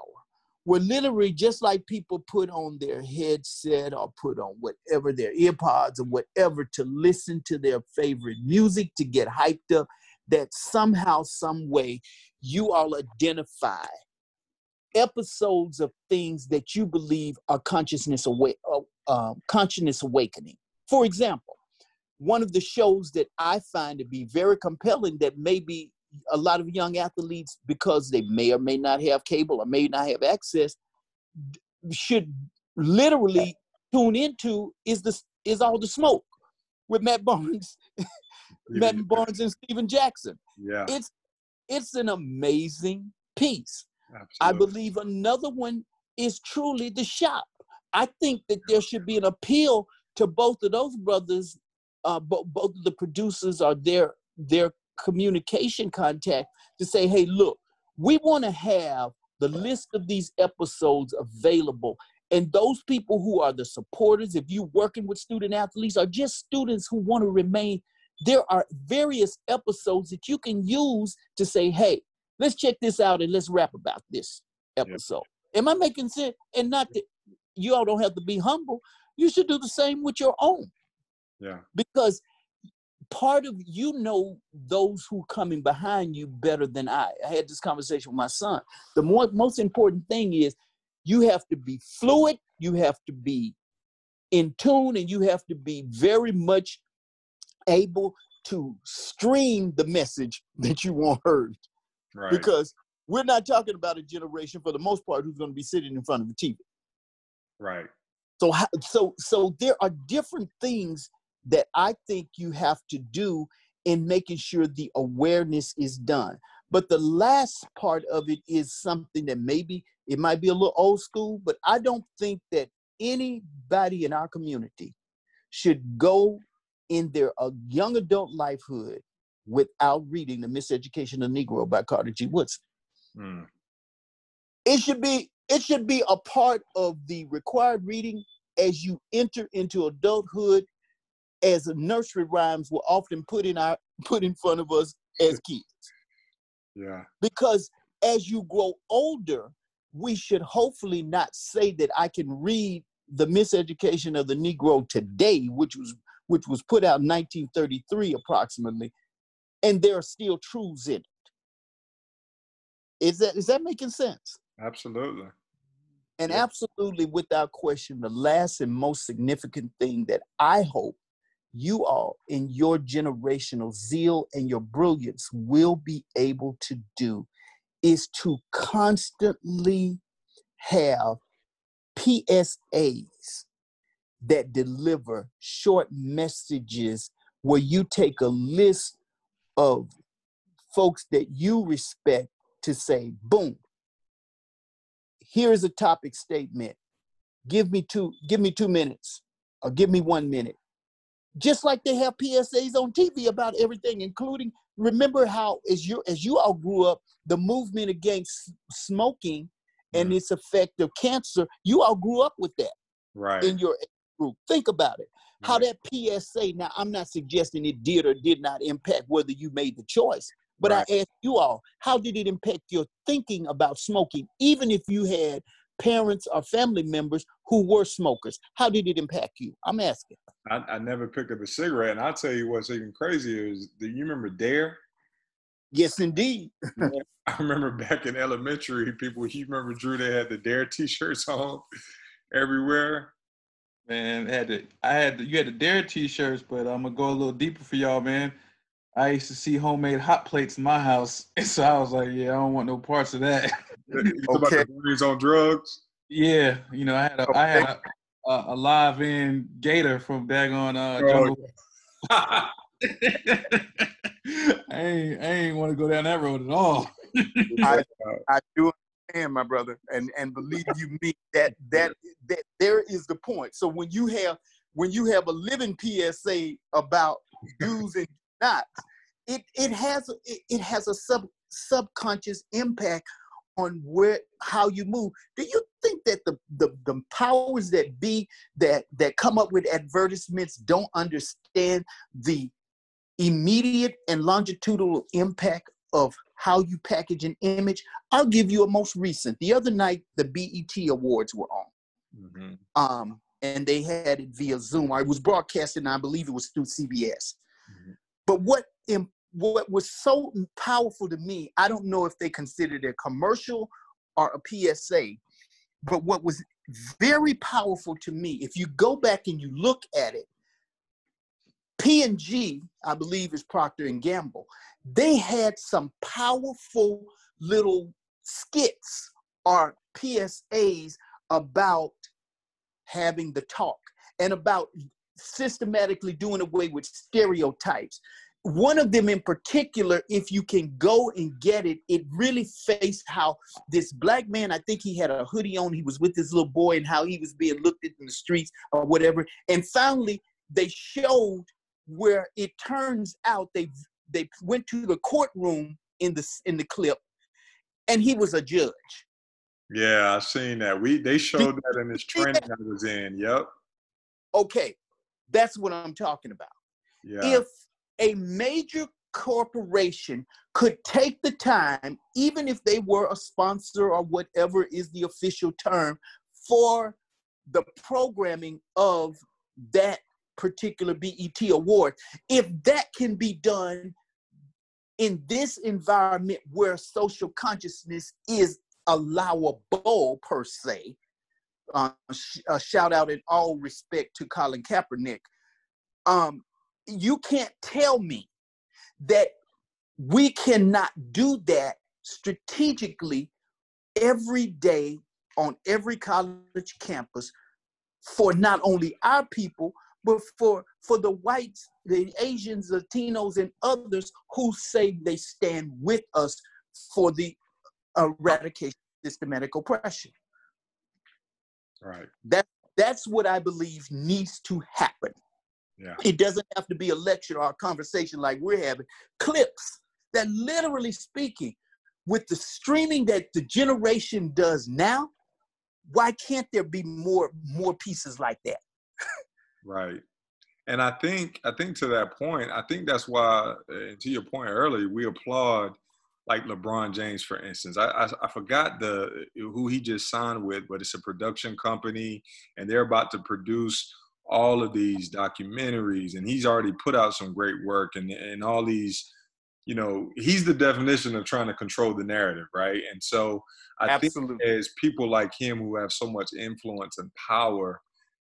where literally just like people put on their headset or put on whatever their earpods or whatever to listen to their favorite music to get hyped up that somehow, some way, you all identify episodes of things that you believe are consciousness uh, um, consciousness awakening. For example, one of the shows that I find to be very compelling that maybe a lot of young athletes, because they may or may not have cable or may not have access, should literally tune into is the is all the smoke with Matt Barnes [LAUGHS] Matt Barnes and Stephen Jackson. Yeah. It's it's an amazing piece. Absolutely. I believe another one is truly the shop. I think that there should be an appeal to both of those brothers, uh, both, both of the producers or their their communication contact to say, hey, look, we want to have the list of these episodes available. And those people who are the supporters, if you're working with student athletes, are just students who want to remain there are various episodes that you can use to say, hey, let's check this out and let's rap about this. episode. Yeah. Am I making sense? And not that you all don't have to be humble. You should do the same with your own. Yeah. Because part of you know those who coming behind you better than I. I had this conversation with my son. The more most important thing is you have to be fluid, you have to be in tune, and you have to be very much able to stream the message that you want heard. Right. Because we're not talking about a generation for the most part who's going to be sitting in front of the TV. Right. So so so there are different things that I think you have to do in making sure the awareness is done. But the last part of it is something that maybe it might be a little old school, but I don't think that anybody in our community should go in their uh, young adult lifehood without reading The Miseducation of the Negro by Carter G. Woodson. Hmm. It should be it should be a part of the required reading as you enter into adulthood as nursery rhymes were often put in our put in front of us as [LAUGHS] kids. Yeah. Because as you grow older, we should hopefully not say that I can read the miseducation of the Negro today, which was which was put out in 1933 approximately, and there are still truths in it. Is that is that making sense? Absolutely. And absolutely, without question, the last and most significant thing that I hope you all in your generational zeal and your brilliance will be able to do is to constantly have PSAs that deliver short messages where you take a list of folks that you respect to say, boom, here's a topic statement. Give me two, give me two minutes, or give me one minute just like they have PSAs on TV about everything, including remember how as you as you all grew up, the movement against smoking and mm. its effect of cancer, you all grew up with that right in your group. Think about it. How that PSA, now I'm not suggesting it did or did not impact whether you made the choice, but right. I ask you all, how did it impact your thinking about smoking, even if you had parents or family members who were smokers? How did it impact you? I'm asking. I, I never picked up a cigarette, and I'll tell you what's even crazier is do you remember Dare? Yes, indeed. [LAUGHS] I remember back in elementary, people. You remember Drew? They had the Dare T-shirts on everywhere. Man, had to. I had the, you had the Dare T-shirts, but I'm gonna go a little deeper for y'all, man. I used to see homemade hot plates in my house, [LAUGHS] and so I was like, yeah, I don't want no parts of that. [LAUGHS] okay. About on drugs. Yeah, you know, I had a, okay. I had a, a, a live in gator from Dagon uh, oh, Jungle. [LAUGHS] I ain't I ain't want to go down that road at all. I, I do understand, my brother, and and believe [LAUGHS] you me that that that there is the point. So when you have when you have a living PSA about do's and not, it it has it, it has a sub subconscious impact on where how you move. Do you think that the, the the powers that be that that come up with advertisements don't understand the immediate and longitudinal impact of how you package an image? I'll give you a most recent. The other night, the BET Awards were on. Mm-hmm. Um, and they had it via Zoom. I was broadcasting, I believe it was through CBS. Mm-hmm. But what what was so powerful to me, I don't know if they considered it a commercial or a PSA, but what was very powerful to me, if you go back and you look at it, P&G, I believe is Procter and Gamble, they had some powerful little skits or PSAs about having the talk and about systematically doing away with stereotypes one of them in particular, if you can go and get it, it really faced how this black man, I think he had a hoodie on, he was with this little boy, and how he was being looked at in the streets or whatever. And finally, they showed where it turns out they they went to the courtroom in the in the clip, and he was a judge. Yeah, I seen that. We they showed that in this training I was in. Yep. Okay, that's what I'm talking about. Yeah. If a major corporation could take the time, even if they were a sponsor or whatever is the official term, for the programming of that particular BET award. If that can be done in this environment where social consciousness is allowable per se, uh, sh- a shout out in all respect to Colin Kaepernick. Um, you can't tell me that we cannot do that strategically every day on every college campus for not only our people but for for the whites the asians latinos and others who say they stand with us for the eradication of systematic oppression. Right. That that's what i believe needs to happen. Yeah. It doesn't have to be a lecture or a conversation like we're having. Clips that literally speaking with the streaming that the generation does now why can't there be more more pieces like that [LAUGHS] right. And i think i think to that point i think that's why uh, to your point earlier we applaud like lebron james for instance. I, I i forgot the who he just signed with but it's a production company and they're about to produce all of these documentaries and he's already put out some great work and and all these you know he's the definition of trying to control the narrative right? And so i Absolutely. think as people like him who have so much influence and power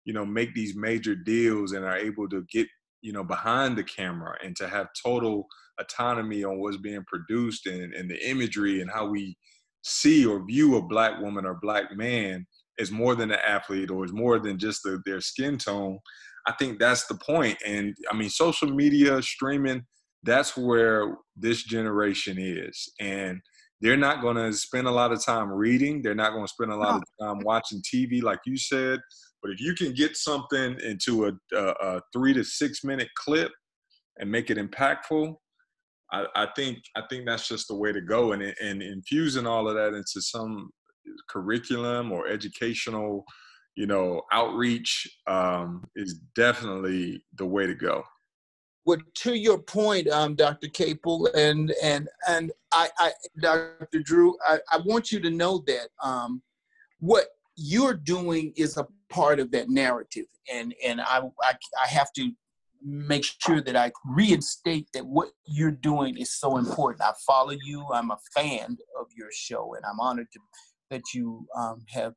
you know make these major deals and are able to get you know behind the camera and to have total autonomy on what's being produced and, and the imagery and how we see or view a black woman or black man is more than an athlete or is more than just the, their skin tone. I think that's the point. And i mean social media streaming that's where this generation is. And they're not going to spend a lot of time reading. They're not going to spend a lot of time watching tv like you said but if you can get something into a, a, a three to six minute clip and make it impactful I, I, think i think that's just the way to go and, and infusing all of that into some curriculum or educational you know outreach um, is definitely the way to go well, to your point, um, Dr. Capel, and and and I, I Dr. Drew, I, I want you to know that um, what you're doing is a part of that narrative, and and I, I I have to make sure that I reinstate that what you're doing is so important. I follow you. I'm a fan of your show, and I'm honored to, that you um, have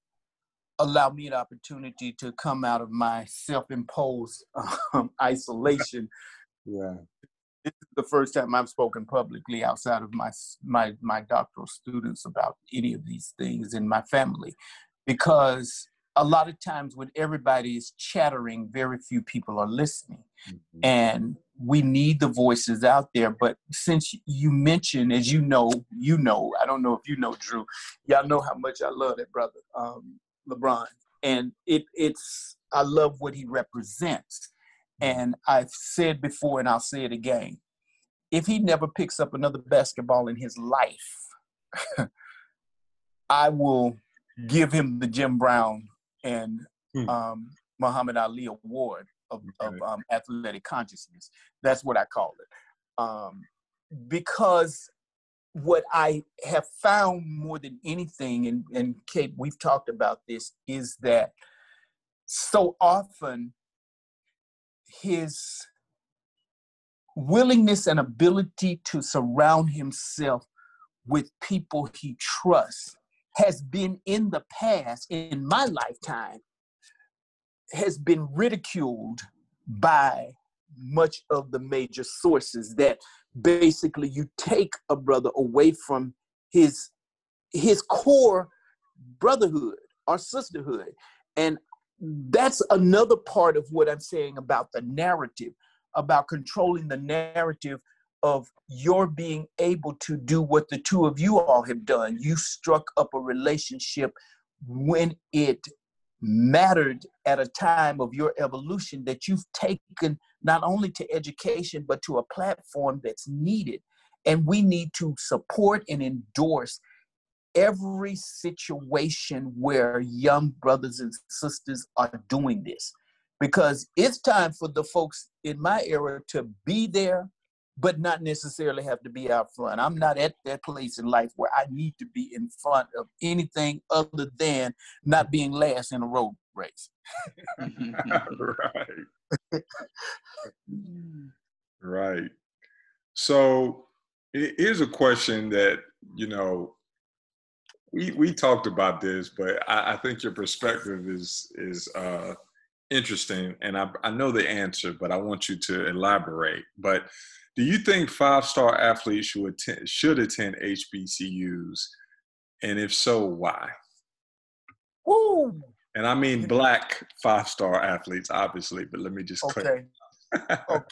allowed me an opportunity to come out of my self-imposed um, [LAUGHS] isolation yeah. This is the first time I've spoken publicly outside of my my my doctoral students about any of these things in my family, because a lot of times when everybody is chattering, very few people are listening, mm-hmm. and we need the voices out there. But since you mentioned, as you know, you know, I don't know if you know Drew, y'all know how much I love that brother, um, LeBron, and it it's I love what he represents and I've said before and I'll say it again. If he never picks up another basketball in his life, [LAUGHS] I will give him the Jim Brown and hmm. um, Muhammad Ali Award of, okay. of um, athletic consciousness. That's what I call it. Um, because what I have found more than anything, and, and Kate, we've talked about this, is that so often his willingness and ability to surround himself with people he trusts has been in the past, in my lifetime, has been ridiculed by much of the major sources that basically you take a brother away from his his core brotherhood or sisterhood. And that's another part of what I'm saying about the narrative, about controlling the narrative of your being able to do what the two of you all have done. You struck up a relationship when it mattered at a time of your evolution that you've taken not only to education but to a platform that's needed and we need to support and endorse every situation where young brothers and sisters are doing this because it's time for the folks in my era to be there but not necessarily have to be out front. I'm not at that place in life where I need to be in front of anything other than not being last in a road race. [LAUGHS] right. [LAUGHS] right. So here's a question that, you know, we, we talked about this, but I, I think your perspective is is uh, interesting, and I, I know the answer, but I want you to elaborate. But do you think five star athletes should attend, should attend HBCUs, and if so, why? Woo! And I mean black five star athletes, obviously, but let me just okay. [LAUGHS] okay.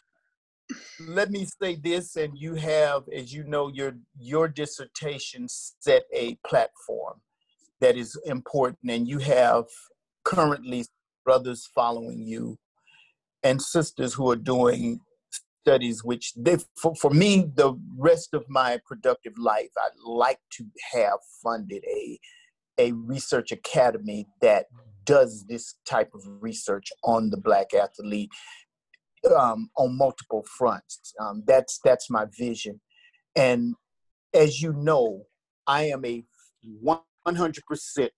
Let me say this, and you have, as you know, your your dissertation set a platform that is important, and you have currently brothers following you and sisters who are doing studies which they, for, for me the rest of my productive life i'd like to have funded a a research academy that does this type of research on the black athlete um, on multiple fronts. Um, that's that's my vision, and as you know, I am a 100%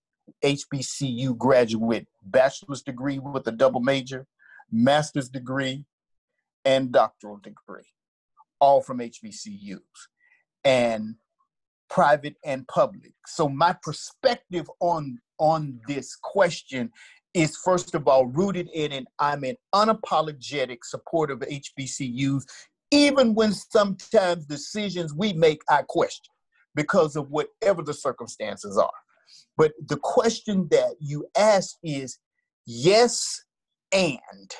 HBCU graduate, bachelor's degree with a double major, master's degree, and doctoral degree, all from HBCUs, and private and public. So my perspective on on this question is first of all rooted in and I'm an unapologetic supporter of HBCUs, even when sometimes decisions we make I question because of whatever the circumstances are. But the question that you ask is yes, and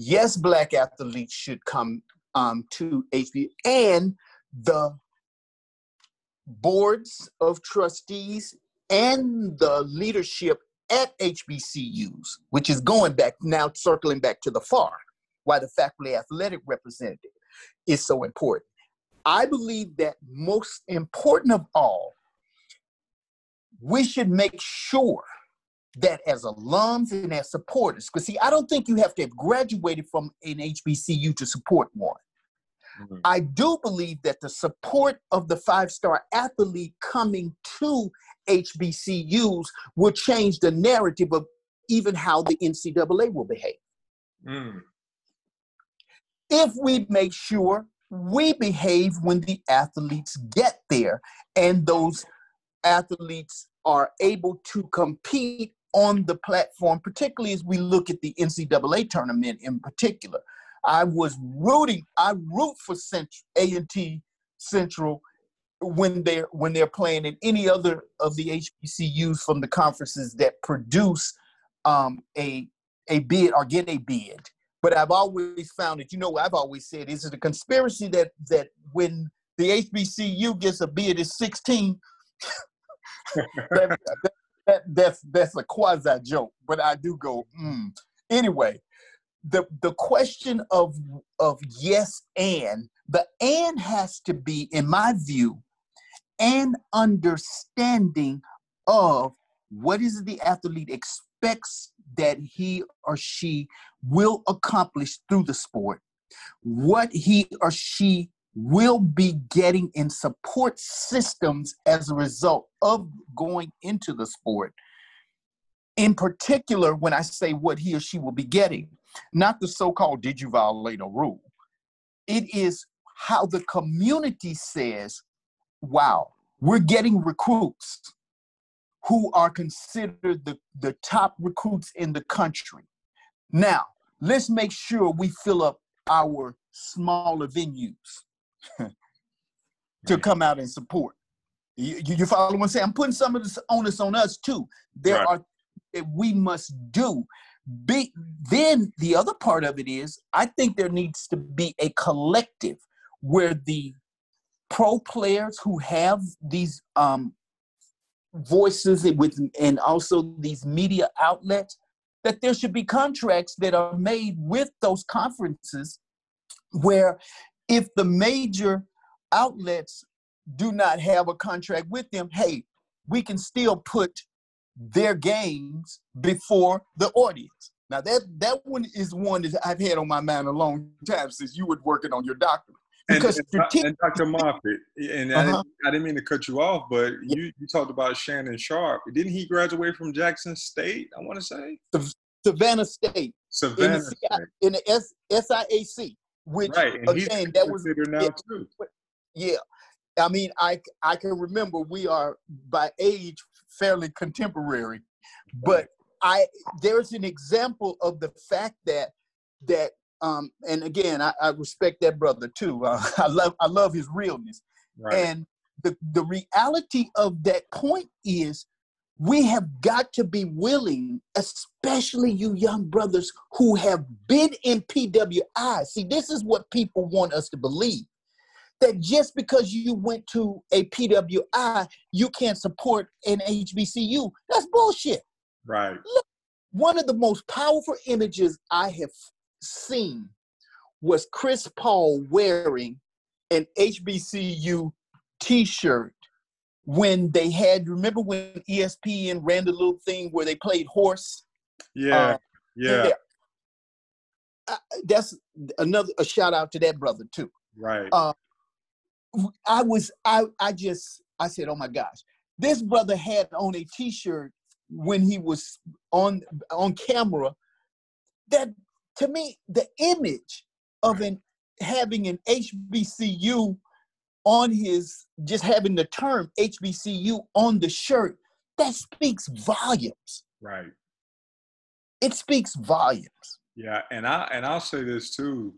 yes, black athletes should come um, to HB and the boards of trustees and the leadership at HBCUs, which is going back now, circling back to the FAR, why the faculty athletic representative is so important. I believe that most important of all, we should make sure that as alums and as supporters, because see, I don't think you have to have graduated from an HBCU to support one. Mm-hmm. I do believe that the support of the five star athlete coming to HBCUs will change the narrative of even how the NCAA will behave. Mm. If we make sure we behave when the athletes get there and those athletes are able to compete on the platform, particularly as we look at the NCAA tournament in particular. I was rooting, I root for Central A&T Central when they're when they're playing in any other of the HBCUs from the conferences that produce um, a a bid or get a bid. But I've always found that you know I've always said is it a conspiracy that that when the HBCU gets a bid is 16. [LAUGHS] that, that, that, that's that's a quasi joke, but I do go. Mm. Anyway, the the question of of yes and the and has to be, in my view, an understanding of what is the athlete expects that he or she will accomplish through the sport, what he or she will be getting in support systems as a result of going into the sport. In particular, when I say what he or she will be getting, not the so called did you violate a rule, it is how the community says, wow, we're getting recruits who are considered the, the top recruits in the country. Now, let's make sure we fill up our smaller venues [LAUGHS] to come out and support. You, you follow what I'm saying? I'm putting some of this onus on us too. There right. are that we must do. Be, then the other part of it is, I think there needs to be a collective where the pro players who have these um, voices with and also these media outlets that there should be contracts that are made with those conferences where if the major outlets do not have a contract with them, hey, we can still put their games before the audience. Now that that one is one that I've had on my mind a long time since you were working on your doctorate. because and, and, and Dr. Moffitt, and uh-huh. I, didn't, I, didn't, mean to cut you off, but you, you talked about Shannon Sharpe. Didn't he graduate from Jackson State? I want to say Savannah State. Savannah in the, State. In the S, SIAC, which right. and again that was now yeah, too. Yeah, I mean, I I can remember we are by age fairly contemporary, but I there's an example of the fact that that um and again I, I respect that brother too. Uh, [LAUGHS] I love I love his realness. Right. And the the reality of that point is we have got to be willing, especially you young brothers who have been in PWI. See, this is what people want us to believe that just because you went to a PWI, you can't support an HBCU. That's bullshit. Right. Look, one of the most powerful images I have seen was Chris Paul wearing an HBCU t-shirt when they had remember when ESPN ran the little thing where they played horse? Yeah. Uh, yeah. Uh, that's another a shout out to that brother too. Right. Uh, I was I I just I said, oh my gosh, this brother had on a T-shirt when he was on on camera. That to me, the image of an having an HBCU on his just having the term HBCU on the shirt that speaks volumes. Right. It speaks volumes. Yeah, and I and I'll say this too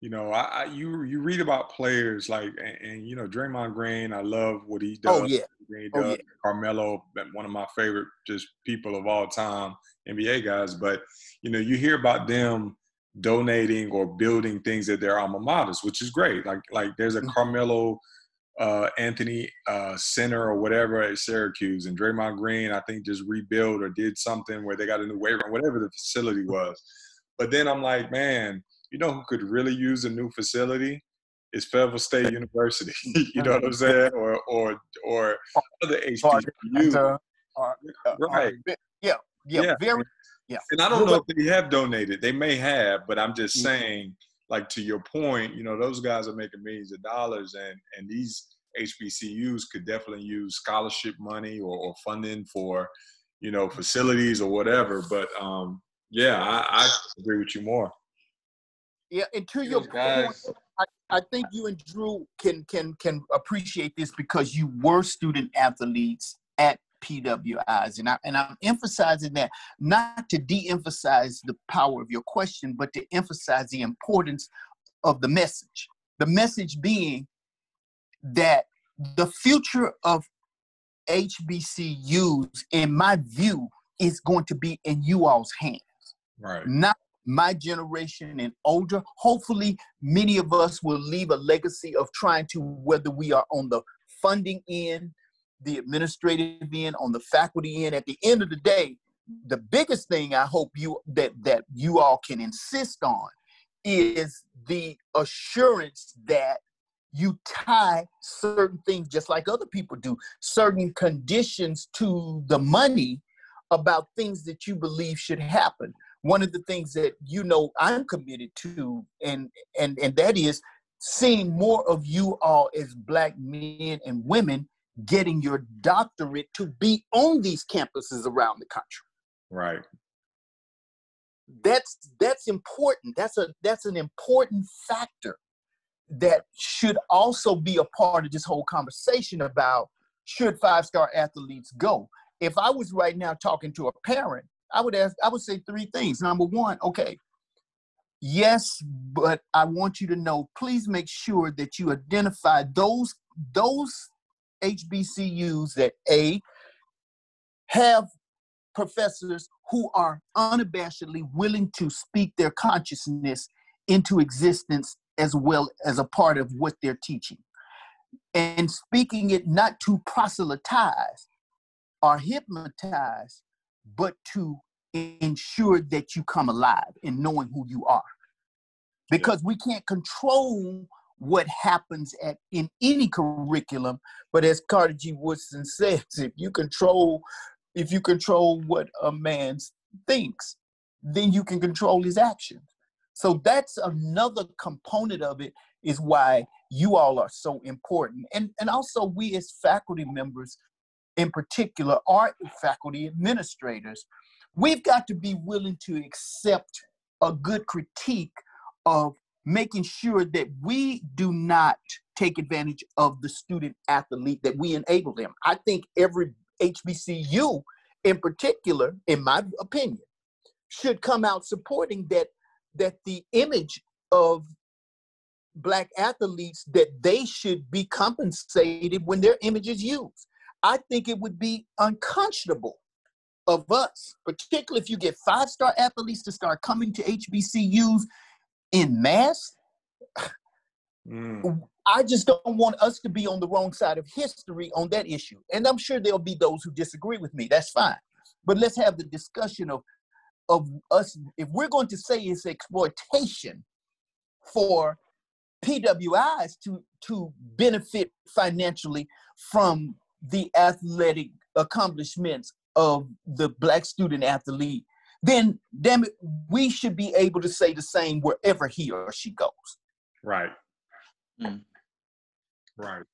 you know, I, I, you you read about players like and, and, you know Draymond Green. I love what he oh, does. Oh yeah. He does. Oh, yeah. Carmelo, one of my favorite just people of all time, NBA guys. But you know, you hear about them donating or building things at their alma maters, which is great. Like like there's a mm-hmm. Carmelo uh, Anthony uh, Center or whatever at Syracuse, and Draymond Green I think just rebuilt or did something where they got a new waiver, whatever the facility was. But then I'm like, man you know who could really use a new facility is Fayetteville State University. [LAUGHS] you know what I'm saying? [LAUGHS] Or or or other HBCU. Uh, right. Yeah, yeah. Yeah. Very. Yeah. And I don't know if they have donated. They may have, but I'm just mm-hmm. saying, like to your point, you know, those guys are making millions of dollars, and and these HBCUs could definitely use scholarship money or, or funding for, you know, facilities or whatever. But um, yeah, I, I agree with you more. Yeah, and to your point, I, I think you and Drew can can can appreciate this because you were student athletes at PWIs, and I and I'm emphasizing that not to de-emphasize the power of your question, but to emphasize the importance of the message. The message being that the future of HBCUs, in my view, is going to be in you all's hands. Right. Not my generation and older, hopefully many of us will leave a legacy of trying to, whether we are on the funding end, the administrative end, on the faculty end, at the end of the day, the biggest thing I hope you that that you all can insist on is the assurance that you tie certain things just like other people do, certain conditions to the money about things that you believe should happen. One of the things that you know I'm committed to, and and and that is seeing more of you all as black men and women getting your doctorate to be on these campuses around the country. Right. That's that's important. That's a that's an important factor that should also be a part of this whole conversation about should five star athletes go. If I was right now talking to a parent I would ask, I would say three things. Number one, okay, yes, but I want you to know, please make sure that you identify those those HBCUs that A have professors who are unabashedly willing to speak their consciousness into existence as well as a part of what they're teaching. And speaking it not to proselytize or hypnotize, but to ensure that you come alive in knowing who you are. Because we can't control what happens at in any curriculum, but as Carter G. Woodson [LAUGHS] says, if you control if you control what a man thinks, then you can control his actions. So that's another component of it is why you all are so important. And, and also we as faculty members in particular are faculty administrators. We've got to be willing to accept a good critique of making sure that we do not take advantage of the student athlete, that we enable them. I think every HBCU in particular, in my opinion, should come out supporting that that the image of black athletes that they should be compensated when their image is used. I think it would be unconscionable of us, particularly if you get five-star athletes to start coming to HBCUs in mass. Mm. I just don't want us to be on the wrong side of history on that issue. And I'm sure there'll be those who disagree with me. That's fine. But let's have the discussion of of us if we're going to say it's exploitation for PWIs to to benefit financially from the athletic accomplishments of the black student athlete, then damn it, we should be able to say the same wherever he or she goes. Right. Mm. Right.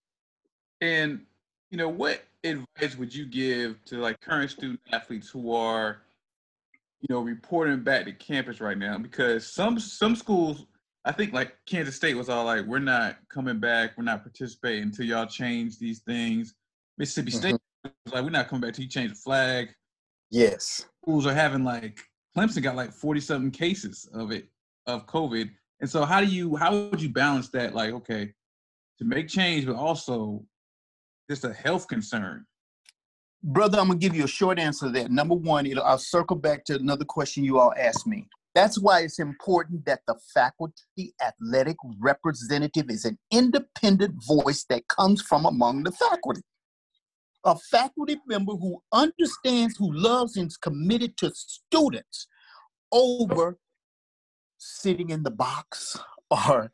And you know, what advice would you give to like current student athletes who are, you know, reporting back to campus right now? Because some some schools, I think like Kansas State was all like, we're not coming back, we're not participating until y'all change these things. Mississippi State mm-hmm. was like, we're not coming back till you change the flag. Yes. Schools are having like Clemson got like 40 something cases of it of COVID. And so how do you how would you balance that? Like, okay, to make change, but also just a health concern. Brother, I'm gonna give you a short answer to that. Number one, I'll circle back to another question you all asked me. That's why it's important that the faculty athletic representative is an independent voice that comes from among the faculty a faculty member who understands, who loves, and is committed to students over sitting in the box [LAUGHS] or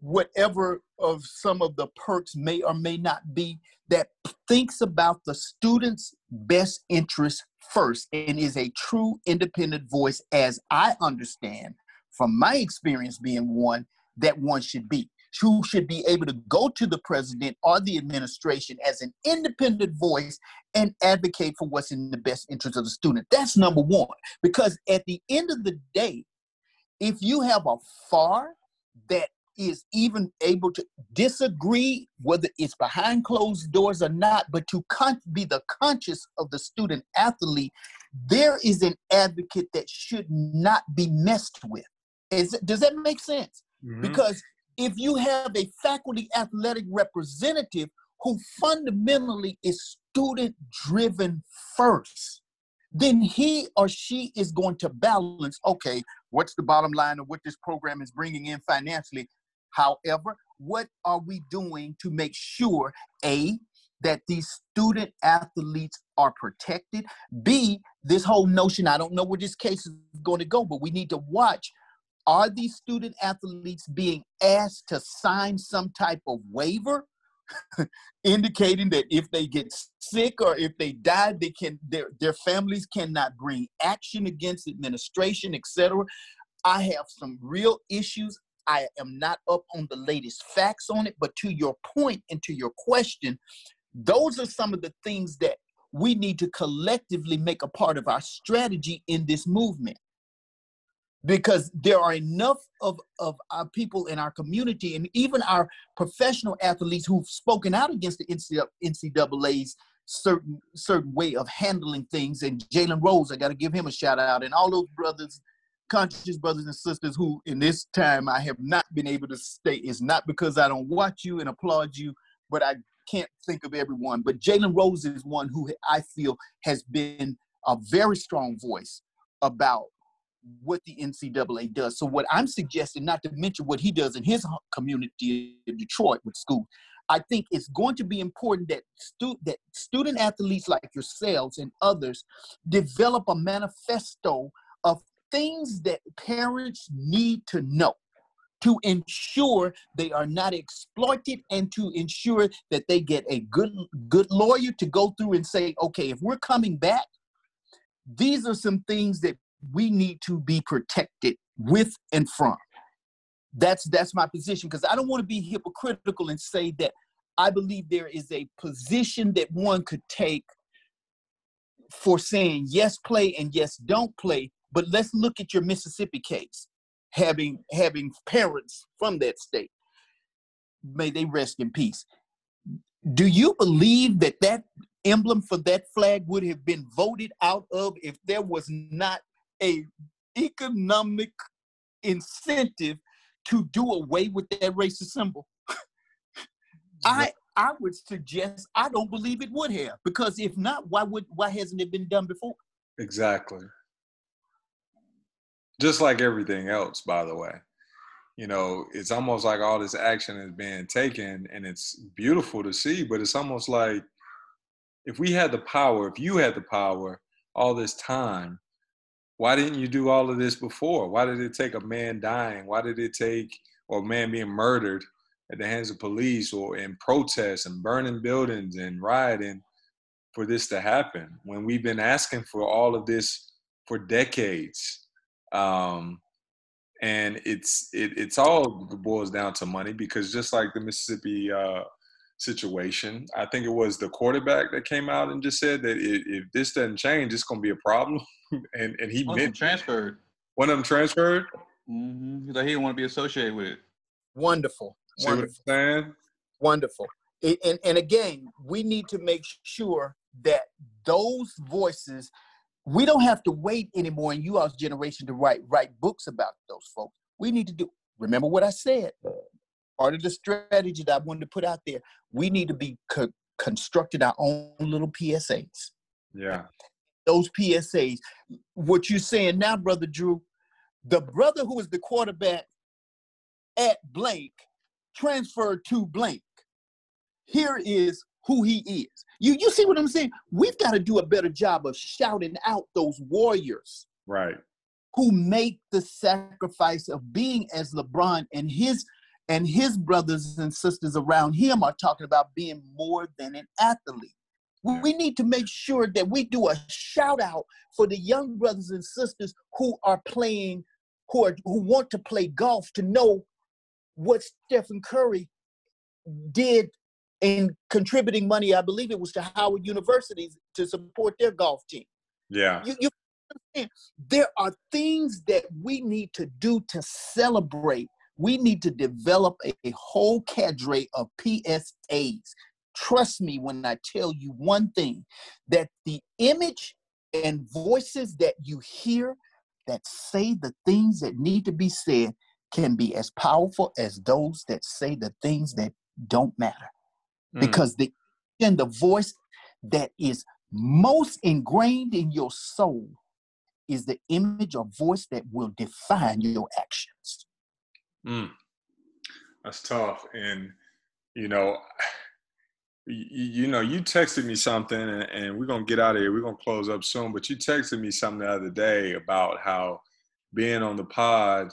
whatever of some of the perks may or may not be that thinks about the student's best interest first and is a true independent voice as i understand from my experience being one that one should be who should be able to go to the president or the administration as an independent voice and advocate for what's in the best interest of the student. That's number one. Because at the end of the day, if you have a FAR that is even able to disagree whether it's behind closed doors or not, but to con- be the conscious of the student athlete, there is an advocate that should not be messed with. Is, does that make sense? Mm-hmm. Because if you have a faculty athletic representative who fundamentally is student driven first, then he or she is going to balance okay, what's the bottom line of what this program is bringing in financially? However, what are we doing to make sure A, that these student athletes are protected? B, this whole notion, I don't know where this case is going to go, but we need to watch are these student athletes being asked to sign some type of waiver [LAUGHS] indicating that if they get sick or if they die they can their, their families cannot bring action against administration etc i have some real issues. I am not up on the latest facts on it but to your point and to your question those are some of the things that we need to collectively make a part of our strategy in this movement because there are enough of, of our people in our community and even our professional athletes who've spoken out against the NCAA's certain certain way of handling things. And Jalen Rose, I got to give him a shout out, and all those brothers, conscious brothers and sisters who, in this time, I have not been able to stay. It's not because I don't watch you and applaud you, but I can't think of everyone. But Jalen Rose is one who I feel has been a very strong voice about what the NCAA does. So what I'm suggesting, not to mention what he does in his community in Detroit with school, I think it's going to be important that stu- that student athletes like yourselves and others develop a manifesto of things that parents need to know to ensure they are not exploited and to ensure that they get a good good lawyer to go through and say okay if we're coming back these are some things that we need to be protected with and from. That's that's my position because I don't want to be hypocritical and say that I believe there is a position that one could take for saying yes play and yes don't play but let's look at your mississippi case having having parents from that state may they rest in peace do you believe that that emblem for that flag would have been voted out of if there was not a economic incentive to do away with that racist symbol [LAUGHS] i I would suggest I don't believe it would have because if not, why would why hasn't it been done before? Exactly. Just like everything else, by the way. You know, it's almost like all this action is being taken and it's beautiful to see, but it's almost like if we had the power, if you had the power all this time, why didn't you do all of this before? Why did it take a man dying? Why did it take or a man being murdered at the hands of police or in protests and burning buildings and rioting for this to happen when we've been asking for all of this for decades um, and it's it, it's all boils down to money because just like the mississippi uh, situation i think it was the quarterback that came out and just said that if this doesn't change it's going to be a problem and and he one meant transferred one of them transferred mm-hmm. he like he didn't want to be associated with it wonderful See what I'm Wonderful. saying? Wonderful. It- and, and again, we need to make sure that those voices, we don't have to wait anymore in you all's generation to write write books about those folks. We need to do. Remember what I said. Part of the strategy that I wanted to put out there. We need to be co- constructed our own little PSAs. Yeah. Those PSAs. What you're saying now, brother Drew, the brother who was the quarterback at blank transferred to blank. Here is who he is. You you see what I'm saying? We've got to do a better job of shouting out those warriors Right. who make the sacrifice of being as LeBron and his and his brothers and sisters around him are talking about being more than an athlete. We need to make sure that we do a shout out for the young brothers and sisters who are playing, who are who want to play golf to know what Stephen Curry did in contributing money. I believe it was to Howard University to support their golf team. Yeah. You, you understand? There are things that we need to do to celebrate. We need to develop a, a whole cadre of PSAs. Trust me when I tell you one thing that the image and voices that you hear that say the things that need to be said can be as powerful as those that say the things that don't matter Mm. because the and the voice that is most ingrained in your soul is the image or voice that will define your actions. Mm. That's tough. And, you know, you, know, you texted me something, and, and we're to get out of here. We're to close up soon. But you texted me something the other day about how being on the pod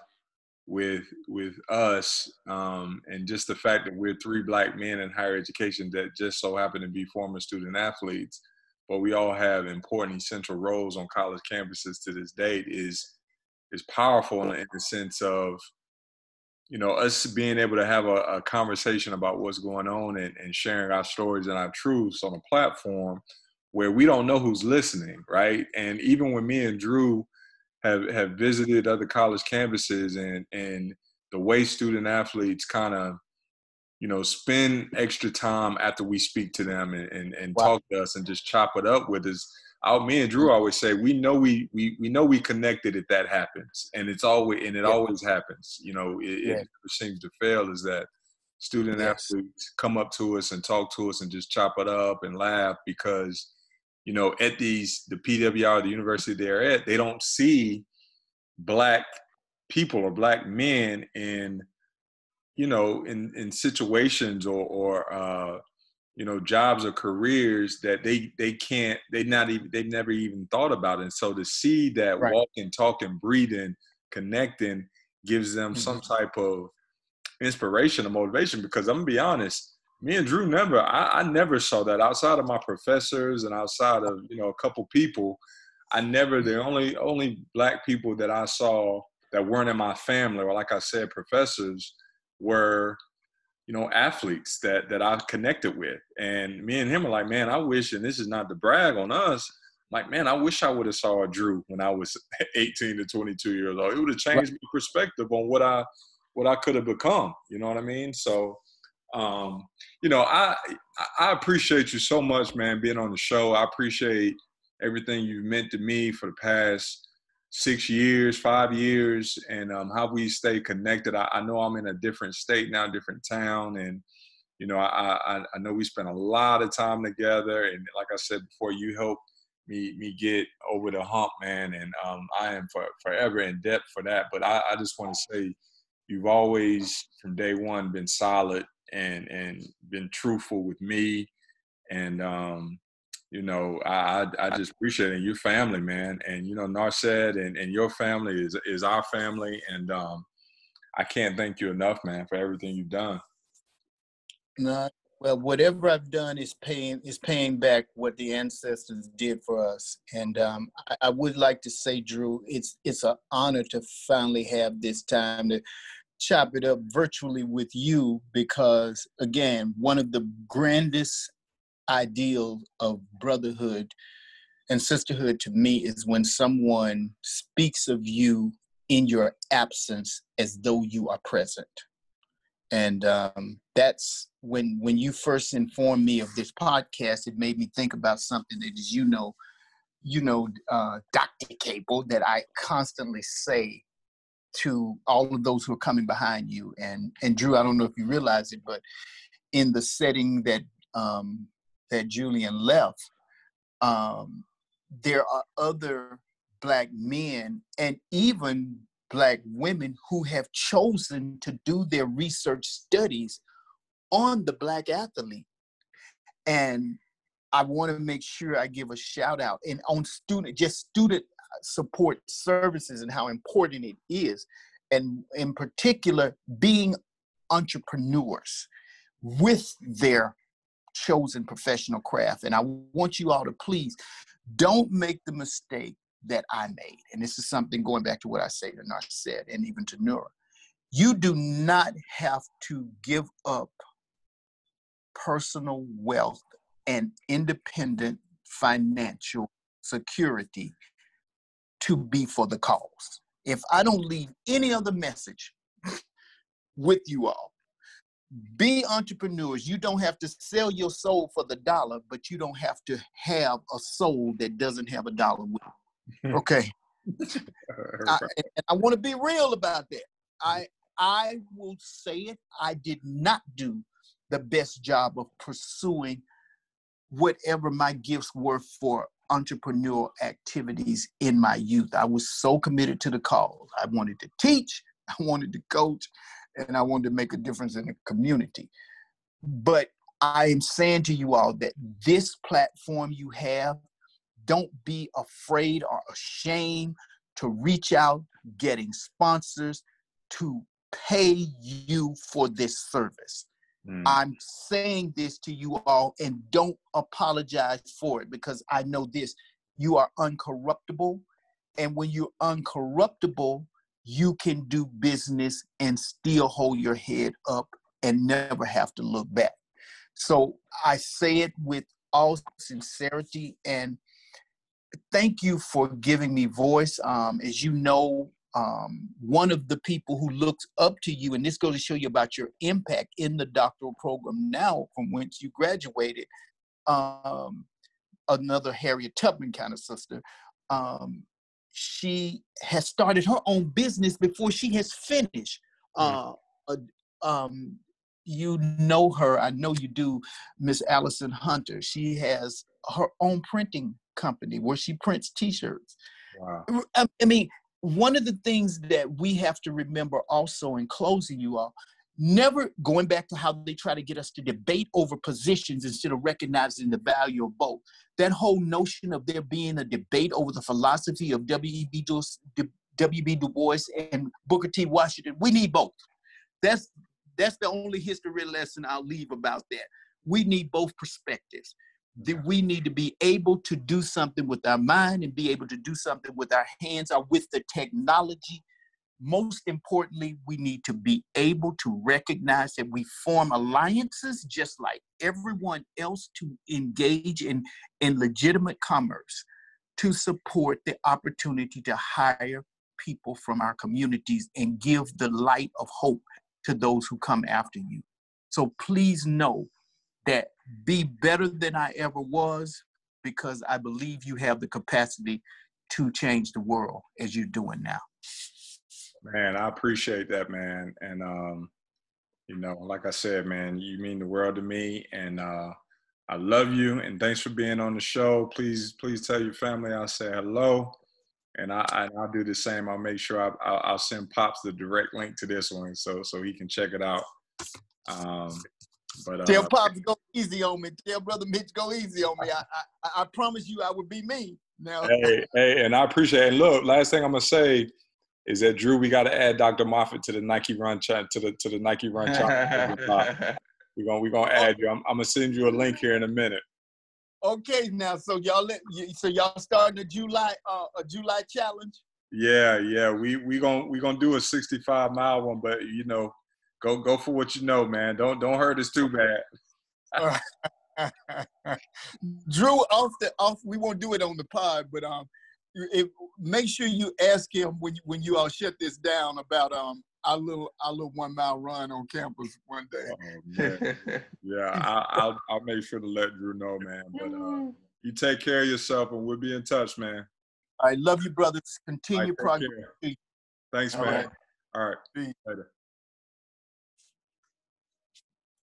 with with us um, and just the fact that we're three black men in higher education that just so happen to be former student athletes but we all have important essential roles on college campuses to this date is is powerful in the sense of you know us being able to have a, a conversation about what's going on and, and sharing our stories and our truths on a platform where we don't know who's listening right and even when me and drew have have visited other college campuses and and the way student athletes kind of you know spend extra time after we speak to them and and, and Wow. talk to us and just chop it up with us I, me and Drew always say we know we we we know we connected if that happens, and it's always and it Yeah. always happens. You know, it, it Yeah. never seems to fail. Is that student Yes. athletes come up to us and talk to us and just chop it up and laugh because you know at these the PWR the university they're at they don't see black people or black men in you know in in situations or or uh you know jobs or careers that they they can't they not even they've never even thought about it. and so to see that Right. walking talking breathing connecting gives them mm-hmm. some type of inspiration or motivation because i'm gonna be honest me and drew never I, I never saw that outside of my professors and outside of you know a couple people i never the mm-hmm. only only black people that i saw that weren't in my family, or like I said, professors were, you know, athletes that that I connected with. And me and him are like, man, I wish, and this is not to brag on us, like, man, I wish I would have saw Drew when I was [LAUGHS] 18 to 22 years old. It would have changed right. my perspective on what I what I could have become. You know what I mean? So, um, you know, I I appreciate you so much, man, being on the show. I appreciate everything you've meant to me for the past six years, five years, and um, how we stay connected. I, I, know I'm in a different state now, different town, and you know, I, I I know we spent a lot of time together. And like I said before, you helped me me get over the hump, man. And um, I am for, forever in debt for that. But I, I just want to say, you've always from day one been solid and and been truthful with me, and um, you know I I just appreciate it. Your family, man, and you know Narced and and your family is is our family, and um, I can't thank you enough, man, for everything you've done. No, well, whatever I've done is paying is paying back what the ancestors did for us. And um, I, I, would like to say, Drew, it's it's an honor to finally have this time to chop it up virtually with you because, again, one of the grandest ideals of brotherhood and sisterhood to me is when someone speaks of you in your absence as though you are present. And um, that's when when you first informed me of this podcast it made me think about something that is you know you know uh, dr cable that i constantly say to all of those who are coming behind you. And and drew i don't know if you realize it but in the setting that um, that julian left um, there are other black men and even black women who have chosen to do their research studies on the black athlete. And I want to make sure I give a shout out and on student, just student support services and how important it is. And in particular, being entrepreneurs with their chosen professional craft. And I want you all to please don't make the mistake that I made. And this is something going back to what I say to Narced and even to Nura. You do not have to give up personal wealth and independent financial security to be for the cause. If I don't leave any other message with you all, be entrepreneurs. You don't have to sell your soul for the dollar, but you don't have to have a soul that doesn't have a dollar with it. [LAUGHS] okay. I, I want to be real about that. I I will say it. I did not do the best job of pursuing whatever my gifts were for entrepreneurial activities in my youth. I was so committed to the cause. I wanted to teach, [LAUGHS] I wanted to coach, and I wanted to make a difference in the community. But I am saying to you all that this platform you have don't be afraid or ashamed to reach out, getting sponsors to pay you for this service. Mm. I'm saying this to you all and don't apologize for it because I know this. You are uncorruptible. And when you're uncorruptible, you can do business and still hold your head up and never have to look back. So I say it with all sincerity and thank you for giving me voice. Um, as you know, um, one of the people who looks up to you, and this goes to show you about your impact in the doctoral program now from whence you graduated, um, another Harriet Tubman kind of sister. Um, she has started her own business before she has finished. Uh, um, you know her, I know you do, Miss Allison Hunter. She has her own printing company where she prints T-shirts. Wow. I, I mean, one of the things that we have to remember also in closing, you all, never going back to how they try to get us to debate over positions instead of recognizing the value of both. That whole notion of there being a debate over the philosophy of W.E.B. Du, W.B. Du Bois and Booker T. Washington, we need both. That's that's the only history lesson I'll leave about that. We need both perspectives that we need to be able to do something with our mind and be able to do something with our hands or with the technology most importantly, we need to be able to recognize that we form alliances just like everyone else to engage in, in legitimate commerce to support the opportunity to hire people from our communities and give the light of hope to those who come after you. So please know that be better than I ever was because I believe you have the capacity to change the world as you're doing now. Man, I appreciate that, man. And um, you know, like I said, man, you mean the world to me, and uh, I love you. And thanks for being on the show. Please, please tell your family I say hello, and I, I will do the same. I'll make sure I, I'll, I'll send pops the direct link to this one, so so he can check it out. Um, but uh, tell pops go easy on me. Tell brother Mitch go easy on me. I I, I promise you I would be me. Now, hey, hey, and I appreciate it. And look, last thing I'm gonna say is that Drew, we got to add Dr. Moffitt to the Nike Run chat to the to the Nike Run challenge. [LAUGHS] we're gonna we're gonna add you. I'm, I'm, gonna send you a link here in a minute. Okay, now so y'all let so y'all starting a July uh, a July challenge. Yeah, yeah, we we gonna we gonna do a 65 mile one, but you know, go go for what you know, man. Don't don't hurt us too bad. [LAUGHS] Drew, off the off, we won't do it on the pod, but um, if, make sure you ask him when you, when you all shut this down about um our little our little one mile run on campus one day. Oh, yeah, I, will I'll make sure to let Drew know, man. But uh, you take care of yourself, and we'll be in touch, man. I love you, brothers. Continue right, progress. Thanks, man. All right. All right. Later.